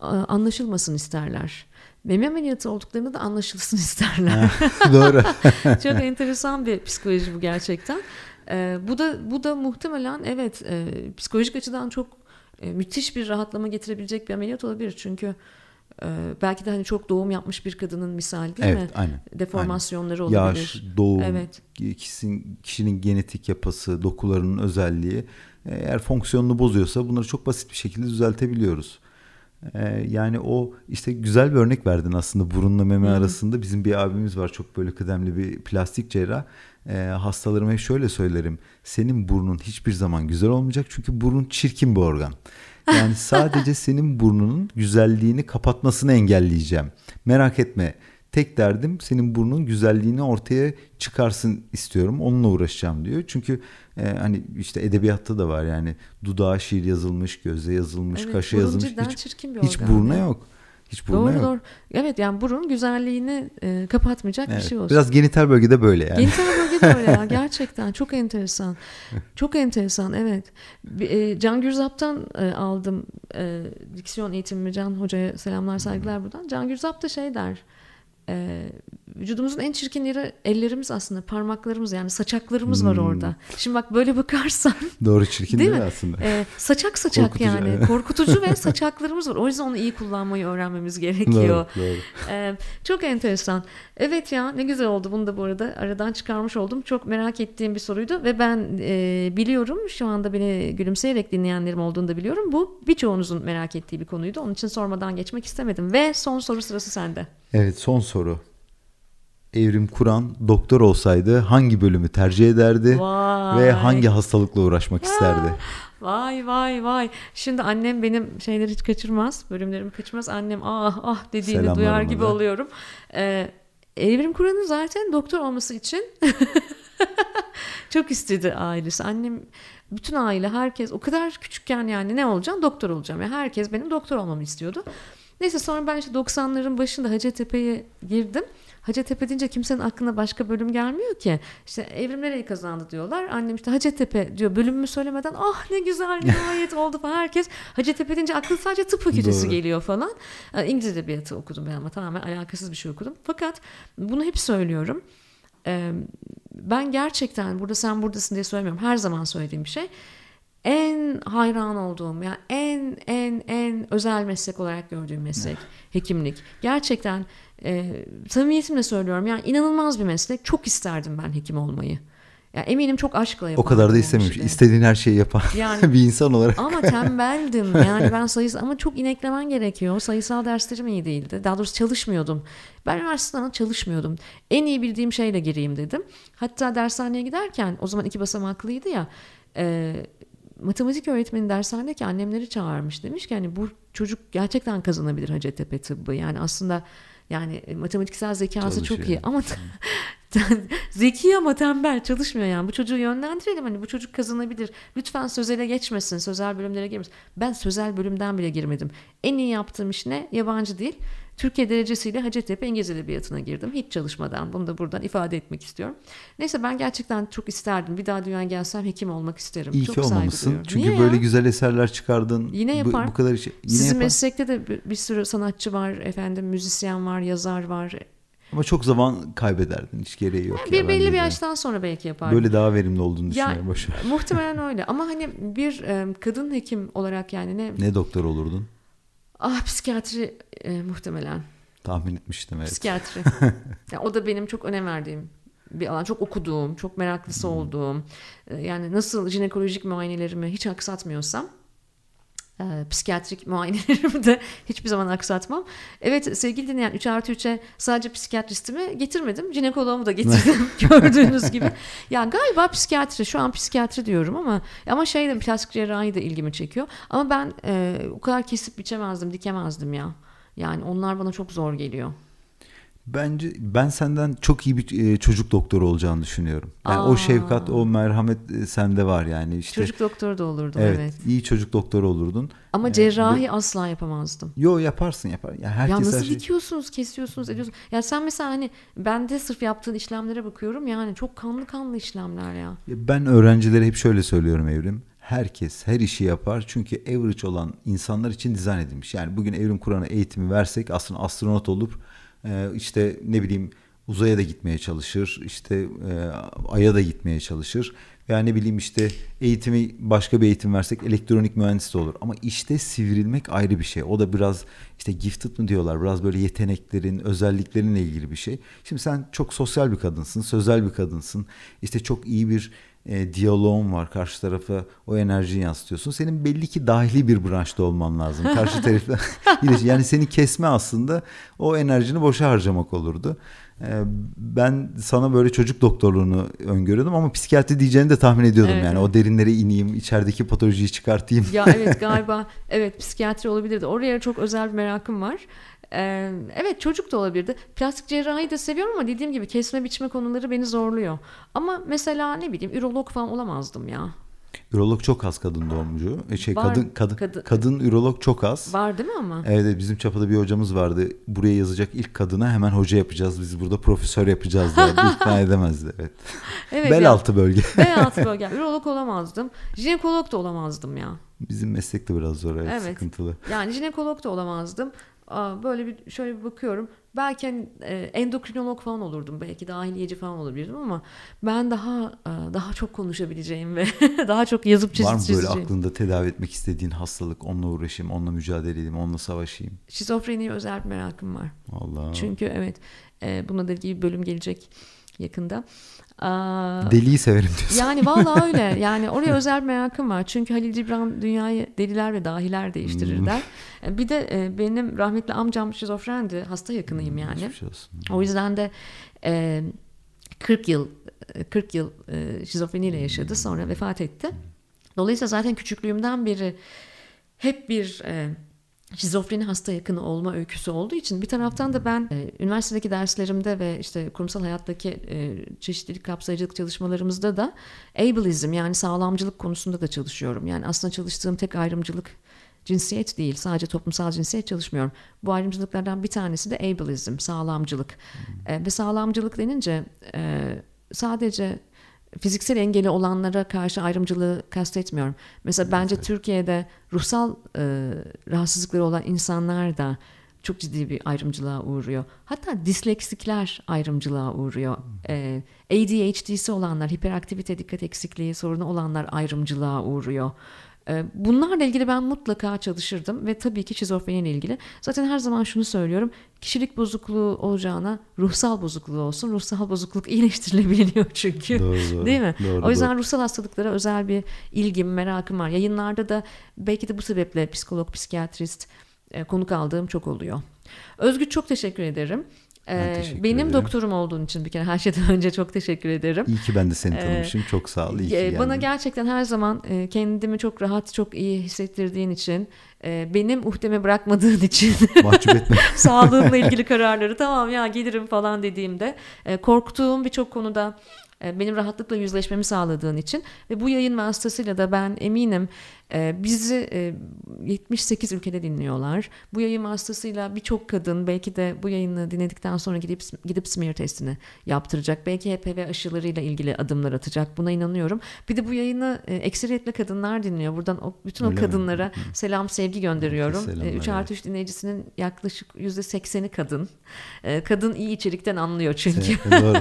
anlaşılmasın isterler. Meme ameliyatı olduklarında da anlaşılsın isterler. Doğru. Çok enteresan bir psikoloji bu gerçekten. E, bu da bu da muhtemelen evet e, psikolojik açıdan çok e, müthiş bir rahatlama getirebilecek bir ameliyat olabilir. Çünkü e, belki de hani çok doğum yapmış bir kadının misali değil evet, mi? Aynen. Deformasyonları aynen. olabilir. Yaş, doğum, evet. kişinin, kişinin genetik yapısı, dokularının özelliği eğer fonksiyonunu bozuyorsa bunları çok basit bir şekilde düzeltebiliyoruz. Ee, yani o işte güzel bir örnek verdin aslında burunla meme Hı-hı. arasında bizim bir abimiz var çok böyle kıdemli bir plastik cerrah e, hastalarıma şöyle söylerim. Senin burnun hiçbir zaman güzel olmayacak çünkü burun çirkin bir organ. Yani sadece senin burnunun güzelliğini kapatmasını engelleyeceğim. Merak etme. Tek derdim senin burnun güzelliğini ortaya çıkarsın istiyorum. Onunla uğraşacağım diyor. Çünkü e, hani işte edebiyatta da var yani dudağa şiir yazılmış, göze yazılmış, evet, kaşa yazılmış. Hiç, hiç buruna yok. Hiç buruna doğru, yok. Doğru. Evet yani burun güzelliğini e, kapatmayacak evet, bir şey olsun. Biraz genital bölgede böyle yani. Genital bölgede öyle ya gerçekten çok enteresan. Çok enteresan evet. E, Can Gürzap'tan e, aldım e, diksiyon eğitimimi Can Hoca'ya selamlar saygılar buradan. Can Gürzap da şey der e, vücudumuzun en çirkin yeri ellerimiz aslında parmaklarımız yani saçaklarımız hmm. var orada. Şimdi bak böyle bakarsan. Doğru çirkin değil, değil mi aslında? E, saçak saçak korkutucu, yani korkutucu ve saçaklarımız var. O yüzden onu iyi kullanmayı öğrenmemiz gerekiyor. Doğru, doğru. E, çok enteresan. Evet ya ne güzel oldu bunu da bu arada aradan çıkarmış oldum. Çok merak ettiğim bir soruydu ve ben e, biliyorum şu anda beni gülümseyerek dinleyenlerim olduğunu da biliyorum. Bu birçoğunuzun merak ettiği bir konuydu. Onun için sormadan geçmek istemedim ve son soru sırası sende. Evet son soru. Evrim Kur'an doktor olsaydı hangi bölümü tercih ederdi vay. ve hangi hastalıkla uğraşmak isterdi? Vay vay vay. Şimdi annem benim şeyleri hiç kaçırmaz, bölümlerimi kaçırmaz. Annem ah ah dediğini Selamlar duyar gibi da. oluyorum. Ee, Evrim Kur'an'ın zaten doktor olması için çok istedi ailesi. Annem bütün aile herkes o kadar küçükken yani ne olacağım doktor olacağım. Yani herkes benim doktor olmamı istiyordu. Neyse sonra ben işte 90'ların başında Hacettepe'ye girdim. Hacettepe deyince kimsenin aklına başka bölüm gelmiyor ki. İşte evrim nereyi kazandı diyorlar. Annem işte Hacettepe diyor bölümümü söylemeden ah ne güzel nihayet oldu falan. Herkes Hacettepe deyince aklı sadece tıp fakültesi geliyor falan. Yani İngiliz edebiyatı okudum ben ama tamamen alakasız bir şey okudum. Fakat bunu hep söylüyorum. Ben gerçekten burada sen buradasın diye söylemiyorum. Her zaman söylediğim bir şey en hayran olduğum yani en en en özel meslek olarak gördüğüm meslek hekimlik. Gerçekten e, samimiyetimle söylüyorum yani inanılmaz bir meslek. Çok isterdim ben hekim olmayı. Yani eminim çok aşkla yapardım. O kadar da istememiş. Işte. İstediğin her şeyi yapan yani, bir insan olarak. Ama tembeldim. Yani ben sayısal ama çok ineklemen gerekiyor. Sayısal derslerim iyi değildi. Daha doğrusu çalışmıyordum. Ben üniversiteden çalışmıyordum. En iyi bildiğim şeyle gireyim dedim. Hatta dershaneye giderken o zaman iki basamaklıydı ya. E, matematik öğretmeni dershanedeki annemleri çağırmış demiş ki hani bu çocuk gerçekten kazanabilir Hacettepe tıbbı. Yani aslında yani matematiksel zekası Çalışıyor. çok iyi ama zeki ama tembel çalışmıyor yani. Bu çocuğu yönlendirelim hani bu çocuk kazanabilir. Lütfen sözele geçmesin, sözel bölümlere girmesin. Ben sözel bölümden bile girmedim. En iyi yaptığım iş ne? Yabancı değil. Türkiye derecesiyle Hacettepe İngiliz Edebiyatı'na girdim. Hiç çalışmadan. Bunu da buradan ifade etmek istiyorum. Neyse ben gerçekten çok isterdim. Bir daha dünya gelsem hekim olmak isterim. İyi çok ki olmamışsın. Çünkü Niye böyle ya? güzel eserler çıkardın. Yine yapar. Bu, bu kadar iş, yine Sizin yapar. meslekte de bir, bir sürü sanatçı var, efendim müzisyen var, yazar var. Ama çok zaman kaybederdin. Hiç gereği yok. Yani bir belli bir yaştan sonra belki yapardım. Böyle daha verimli olduğunu düşünüyorum. Boş muhtemelen öyle. Ama hani bir kadın hekim olarak yani ne... Ne doktor olurdun? Ah psikiyatri e, muhtemelen. Tahmin etmiştim evet. Psikiyatri. yani o da benim çok önem verdiğim bir alan. Çok okuduğum, çok meraklısı hmm. olduğum. E, yani nasıl jinekolojik muayenelerimi hiç aksatmıyorsam e, psikiyatrik muayenelerimi de hiçbir zaman aksatmam. Evet sevgili dinleyen 3 artı 3'e sadece psikiyatristimi getirmedim. Jinekoloğumu da getirdim gördüğünüz gibi. Ya galiba psikiyatri şu an psikiyatri diyorum ama ama şey de plastik cerrahi de ilgimi çekiyor. Ama ben e, o kadar kesip biçemezdim dikemezdim ya. Yani onlar bana çok zor geliyor. Bence ben senden çok iyi bir e, çocuk doktoru olacağını düşünüyorum. Yani Aa. o şefkat, o merhamet e, sende var yani işte. Çocuk doktoru da olurdun evet. evet. İyi çocuk doktoru olurdun. Ama cerrahi ee, asla yapamazdım. Yo yaparsın yapar. Ya, herkes ya nasıl her şey... dikiyorsunuz, kesiyorsunuz, ediyorsunuz. Ya sen mesela hani ben de sırf yaptığın işlemlere bakıyorum yani çok kanlı kanlı işlemler ya. Ben öğrencilere hep şöyle söylüyorum Evrim herkes her işi yapar. Çünkü average olan insanlar için dizayn edilmiş. Yani bugün evrim Kur'an'a eğitimi versek aslında astronot olup e, işte ne bileyim uzaya da gitmeye çalışır. işte e, aya da gitmeye çalışır. Yani ne bileyim işte eğitimi başka bir eğitim versek elektronik mühendis de olur. Ama işte sivrilmek ayrı bir şey. O da biraz işte gifted mı diyorlar. Biraz böyle yeteneklerin, özelliklerinle ilgili bir şey. Şimdi sen çok sosyal bir kadınsın, sözel bir kadınsın. İşte çok iyi bir e, diyaloğun var. Karşı tarafa o enerjiyi yansıtıyorsun. Senin belli ki dahili bir branşta olman lazım. Karşı tarafla yani seni kesme aslında o enerjini boşa harcamak olurdu. E, ben sana böyle çocuk doktorluğunu öngörüyordum ama psikiyatri diyeceğini de tahmin ediyordum evet. yani o derinlere ineyim içerideki patolojiyi çıkartayım. Ya evet galiba evet psikiyatri olabilirdi oraya çok özel bir merakım var ee, evet çocuk da olabilirdi. Plastik cerrahi de seviyorum ama dediğim gibi kesme biçme konuları beni zorluyor. Ama mesela ne bileyim ürolog falan olamazdım ya. Ürolog çok az kadın doğumcu. E, şey Var, kadın kadın kadın, kadın ürolog çok az. Var değil mi ama? Evet bizim çapada bir hocamız vardı. Buraya yazacak ilk kadına hemen hoca yapacağız. Biz burada profesör yapacağız diye ikna edemezdi. Evet. evet Bel altı bölge. Bel altı bölge. Ürolog olamazdım. Jinekolog da olamazdım ya. Bizim meslek de biraz zor evet, evet. sıkıntılı. Yani jinekolog da olamazdım böyle bir şöyle bir bakıyorum. Belki hani, e, endokrinolog falan olurdum. Belki dahiliyeci falan olabilirdim ama ben daha e, daha çok konuşabileceğim ve daha çok yazıp çizip Var mı böyle aklında tedavi etmek istediğin hastalık? Onunla uğraşayım, onunla mücadele edeyim, onunla savaşayım. Şizofreniye özel bir merakım var. Allah. Çünkü evet e, buna da ilgili bir bölüm gelecek yakında. Aa, Deliyi severim diyorsun. Yani valla öyle. Yani oraya özel bir merakım var. Çünkü Halil Cibran dünyayı deliler ve dahiler değiştirir hmm. der. Hmm. Bir de e, benim rahmetli amcam şizofrendi. Hasta yakınıyım hmm, yani. O yüzden de e, 40 yıl 40 yıl e, şizofreniyle yaşadı. Sonra vefat etti. Dolayısıyla zaten küçüklüğümden beri hep bir e, şizofreni hasta yakını olma öyküsü olduğu için bir taraftan da ben e, üniversitedeki derslerimde ve işte kurumsal hayattaki e, çeşitlilik kapsayıcılık çalışmalarımızda da ableizm yani sağlamcılık konusunda da çalışıyorum. Yani aslında çalıştığım tek ayrımcılık cinsiyet değil. Sadece toplumsal cinsiyet çalışmıyorum. Bu ayrımcılıklardan bir tanesi de ableizm, sağlamcılık. Hmm. E, ve sağlamcılık denince e, sadece fiziksel engeli olanlara karşı ayrımcılığı kastetmiyorum. Mesela bence evet. Türkiye'de ruhsal e, rahatsızlıkları olan insanlar da çok ciddi bir ayrımcılığa uğruyor. Hatta disleksikler ayrımcılığa uğruyor. E, ADHD'si olanlar, hiperaktivite dikkat eksikliği sorunu olanlar ayrımcılığa uğruyor. Ee, bunlarla ilgili ben mutlaka çalışırdım ve tabii ki şizofreni ile ilgili. Zaten her zaman şunu söylüyorum. Kişilik bozukluğu olacağına ruhsal bozukluğu olsun. Ruhsal bozukluk iyileştirilebiliyor çünkü. Doğru. Değil mi? Doğru, o yüzden doğru. ruhsal hastalıklara özel bir ilgim, merakım var. Yayınlarda da belki de bu sebeple psikolog, psikiyatrist e, konuk aldığım çok oluyor. Özgür çok teşekkür ederim. Ee, benim ederim. doktorum olduğun için bir kere her şeyden önce çok teşekkür ederim. İyi ki ben de seni ee, tanımışım. Ee, çok sağ ol. İyi ki bana gerçekten her zaman e, kendimi çok rahat, çok iyi hissettirdiğin için, e, benim uhdeme bırakmadığın için, mahcup etme. sağlığımla ilgili kararları tamam ya gelirim falan dediğimde e, korktuğum birçok konuda e, benim rahatlıkla yüzleşmemi sağladığın için ve bu yayın vasıtasıyla da ben eminim e, bizi 78 e, ülkede dinliyorlar. Bu yayın vasıtasıyla birçok kadın belki de bu yayını dinledikten sonra gidip gidip smear testini yaptıracak. Belki HPV aşılarıyla ilgili adımlar atacak. Buna inanıyorum. Bir de bu yayını ekseriyetle kadınlar dinliyor. Buradan o, bütün Öyle o kadınlara mi? selam sevgi gönderiyorum. Selamlar 3 artı 3 dinleyicisinin yaklaşık %80'i kadın. Kadın iyi içerikten anlıyor çünkü. Sen, doğru.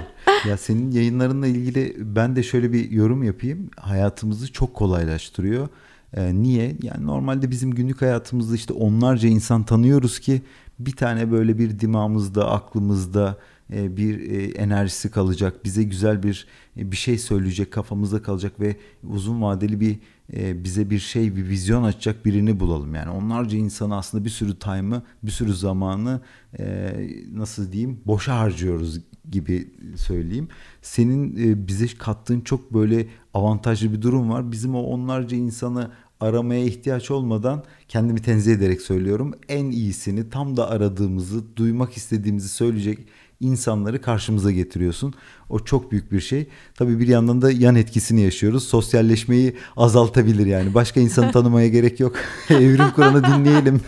Ya senin yayınlarınla ilgili ben de şöyle bir yorum yapayım. Hayatımızı çok kolaylaştırıyor. Ee, niye? Yani normalde bizim günlük hayatımızda işte onlarca insan tanıyoruz ki bir tane böyle bir dimağımızda, aklımızda e, bir e, enerjisi kalacak. Bize güzel bir e, bir şey söyleyecek, kafamızda kalacak ve uzun vadeli bir bize bir şey, bir vizyon açacak birini bulalım. Yani onlarca insanı aslında bir sürü time'ı, bir sürü zamanı nasıl diyeyim boşa harcıyoruz gibi söyleyeyim. Senin e, bize kattığın çok böyle avantajlı bir durum var. Bizim o onlarca insanı aramaya ihtiyaç olmadan kendimi tenzih ederek söylüyorum. En iyisini tam da aradığımızı, duymak istediğimizi söyleyecek insanları karşımıza getiriyorsun. O çok büyük bir şey. Tabii bir yandan da yan etkisini yaşıyoruz. Sosyalleşmeyi azaltabilir yani. Başka insanı tanımaya gerek yok. Evrim Kur'an'ı dinleyelim.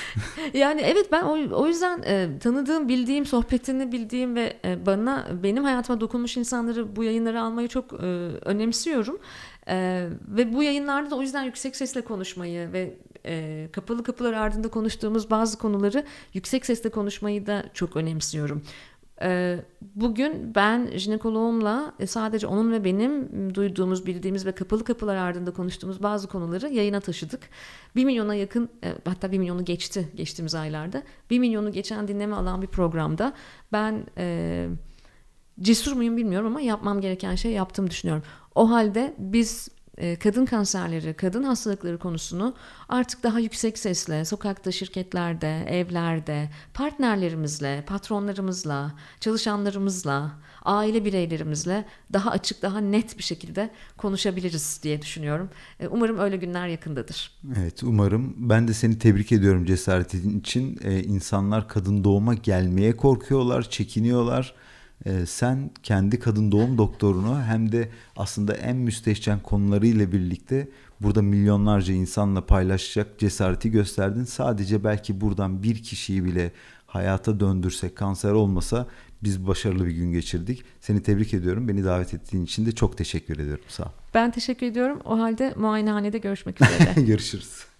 yani evet ben o, o yüzden e, tanıdığım, bildiğim, sohbetini bildiğim ve e, bana benim hayatıma dokunmuş insanları bu yayınları almayı çok e, önemsiyorum. E, ve bu yayınlarda da o yüzden yüksek sesle konuşmayı ve e, kapalı kapılar ardında konuştuğumuz bazı konuları yüksek sesle konuşmayı da çok önemsiyorum. Ee, bugün ben jinekoloğumla e, sadece onun ve benim duyduğumuz, bildiğimiz ve kapalı kapılar ardında konuştuğumuz bazı konuları yayına taşıdık. Bir milyona yakın, e, hatta bir milyonu geçti geçtiğimiz aylarda. Bir milyonu geçen dinleme alan bir programda ben e, cesur muyum bilmiyorum ama yapmam gereken şey yaptığımı düşünüyorum. O halde biz e, kadın kanserleri, kadın hastalıkları konusunu artık daha yüksek sesle, sokakta, şirketlerde, evlerde, partnerlerimizle, patronlarımızla, çalışanlarımızla, aile bireylerimizle daha açık, daha net bir şekilde konuşabiliriz diye düşünüyorum. E, umarım öyle günler yakındadır. Evet, umarım. Ben de seni tebrik ediyorum cesaretin için. Ee, insanlar kadın doğuma gelmeye korkuyorlar, çekiniyorlar ee, sen kendi kadın doğum doktorunu hem de aslında en müstehcen konularıyla birlikte burada milyonlarca insanla paylaşacak cesareti gösterdin. Sadece belki buradan bir kişiyi bile hayata döndürsek kanser olmasa biz başarılı bir gün geçirdik. Seni tebrik ediyorum. Beni davet ettiğin için de çok teşekkür ediyorum. Sağ ol. Ben teşekkür ediyorum. O halde muayenehanede görüşmek üzere. Görüşürüz.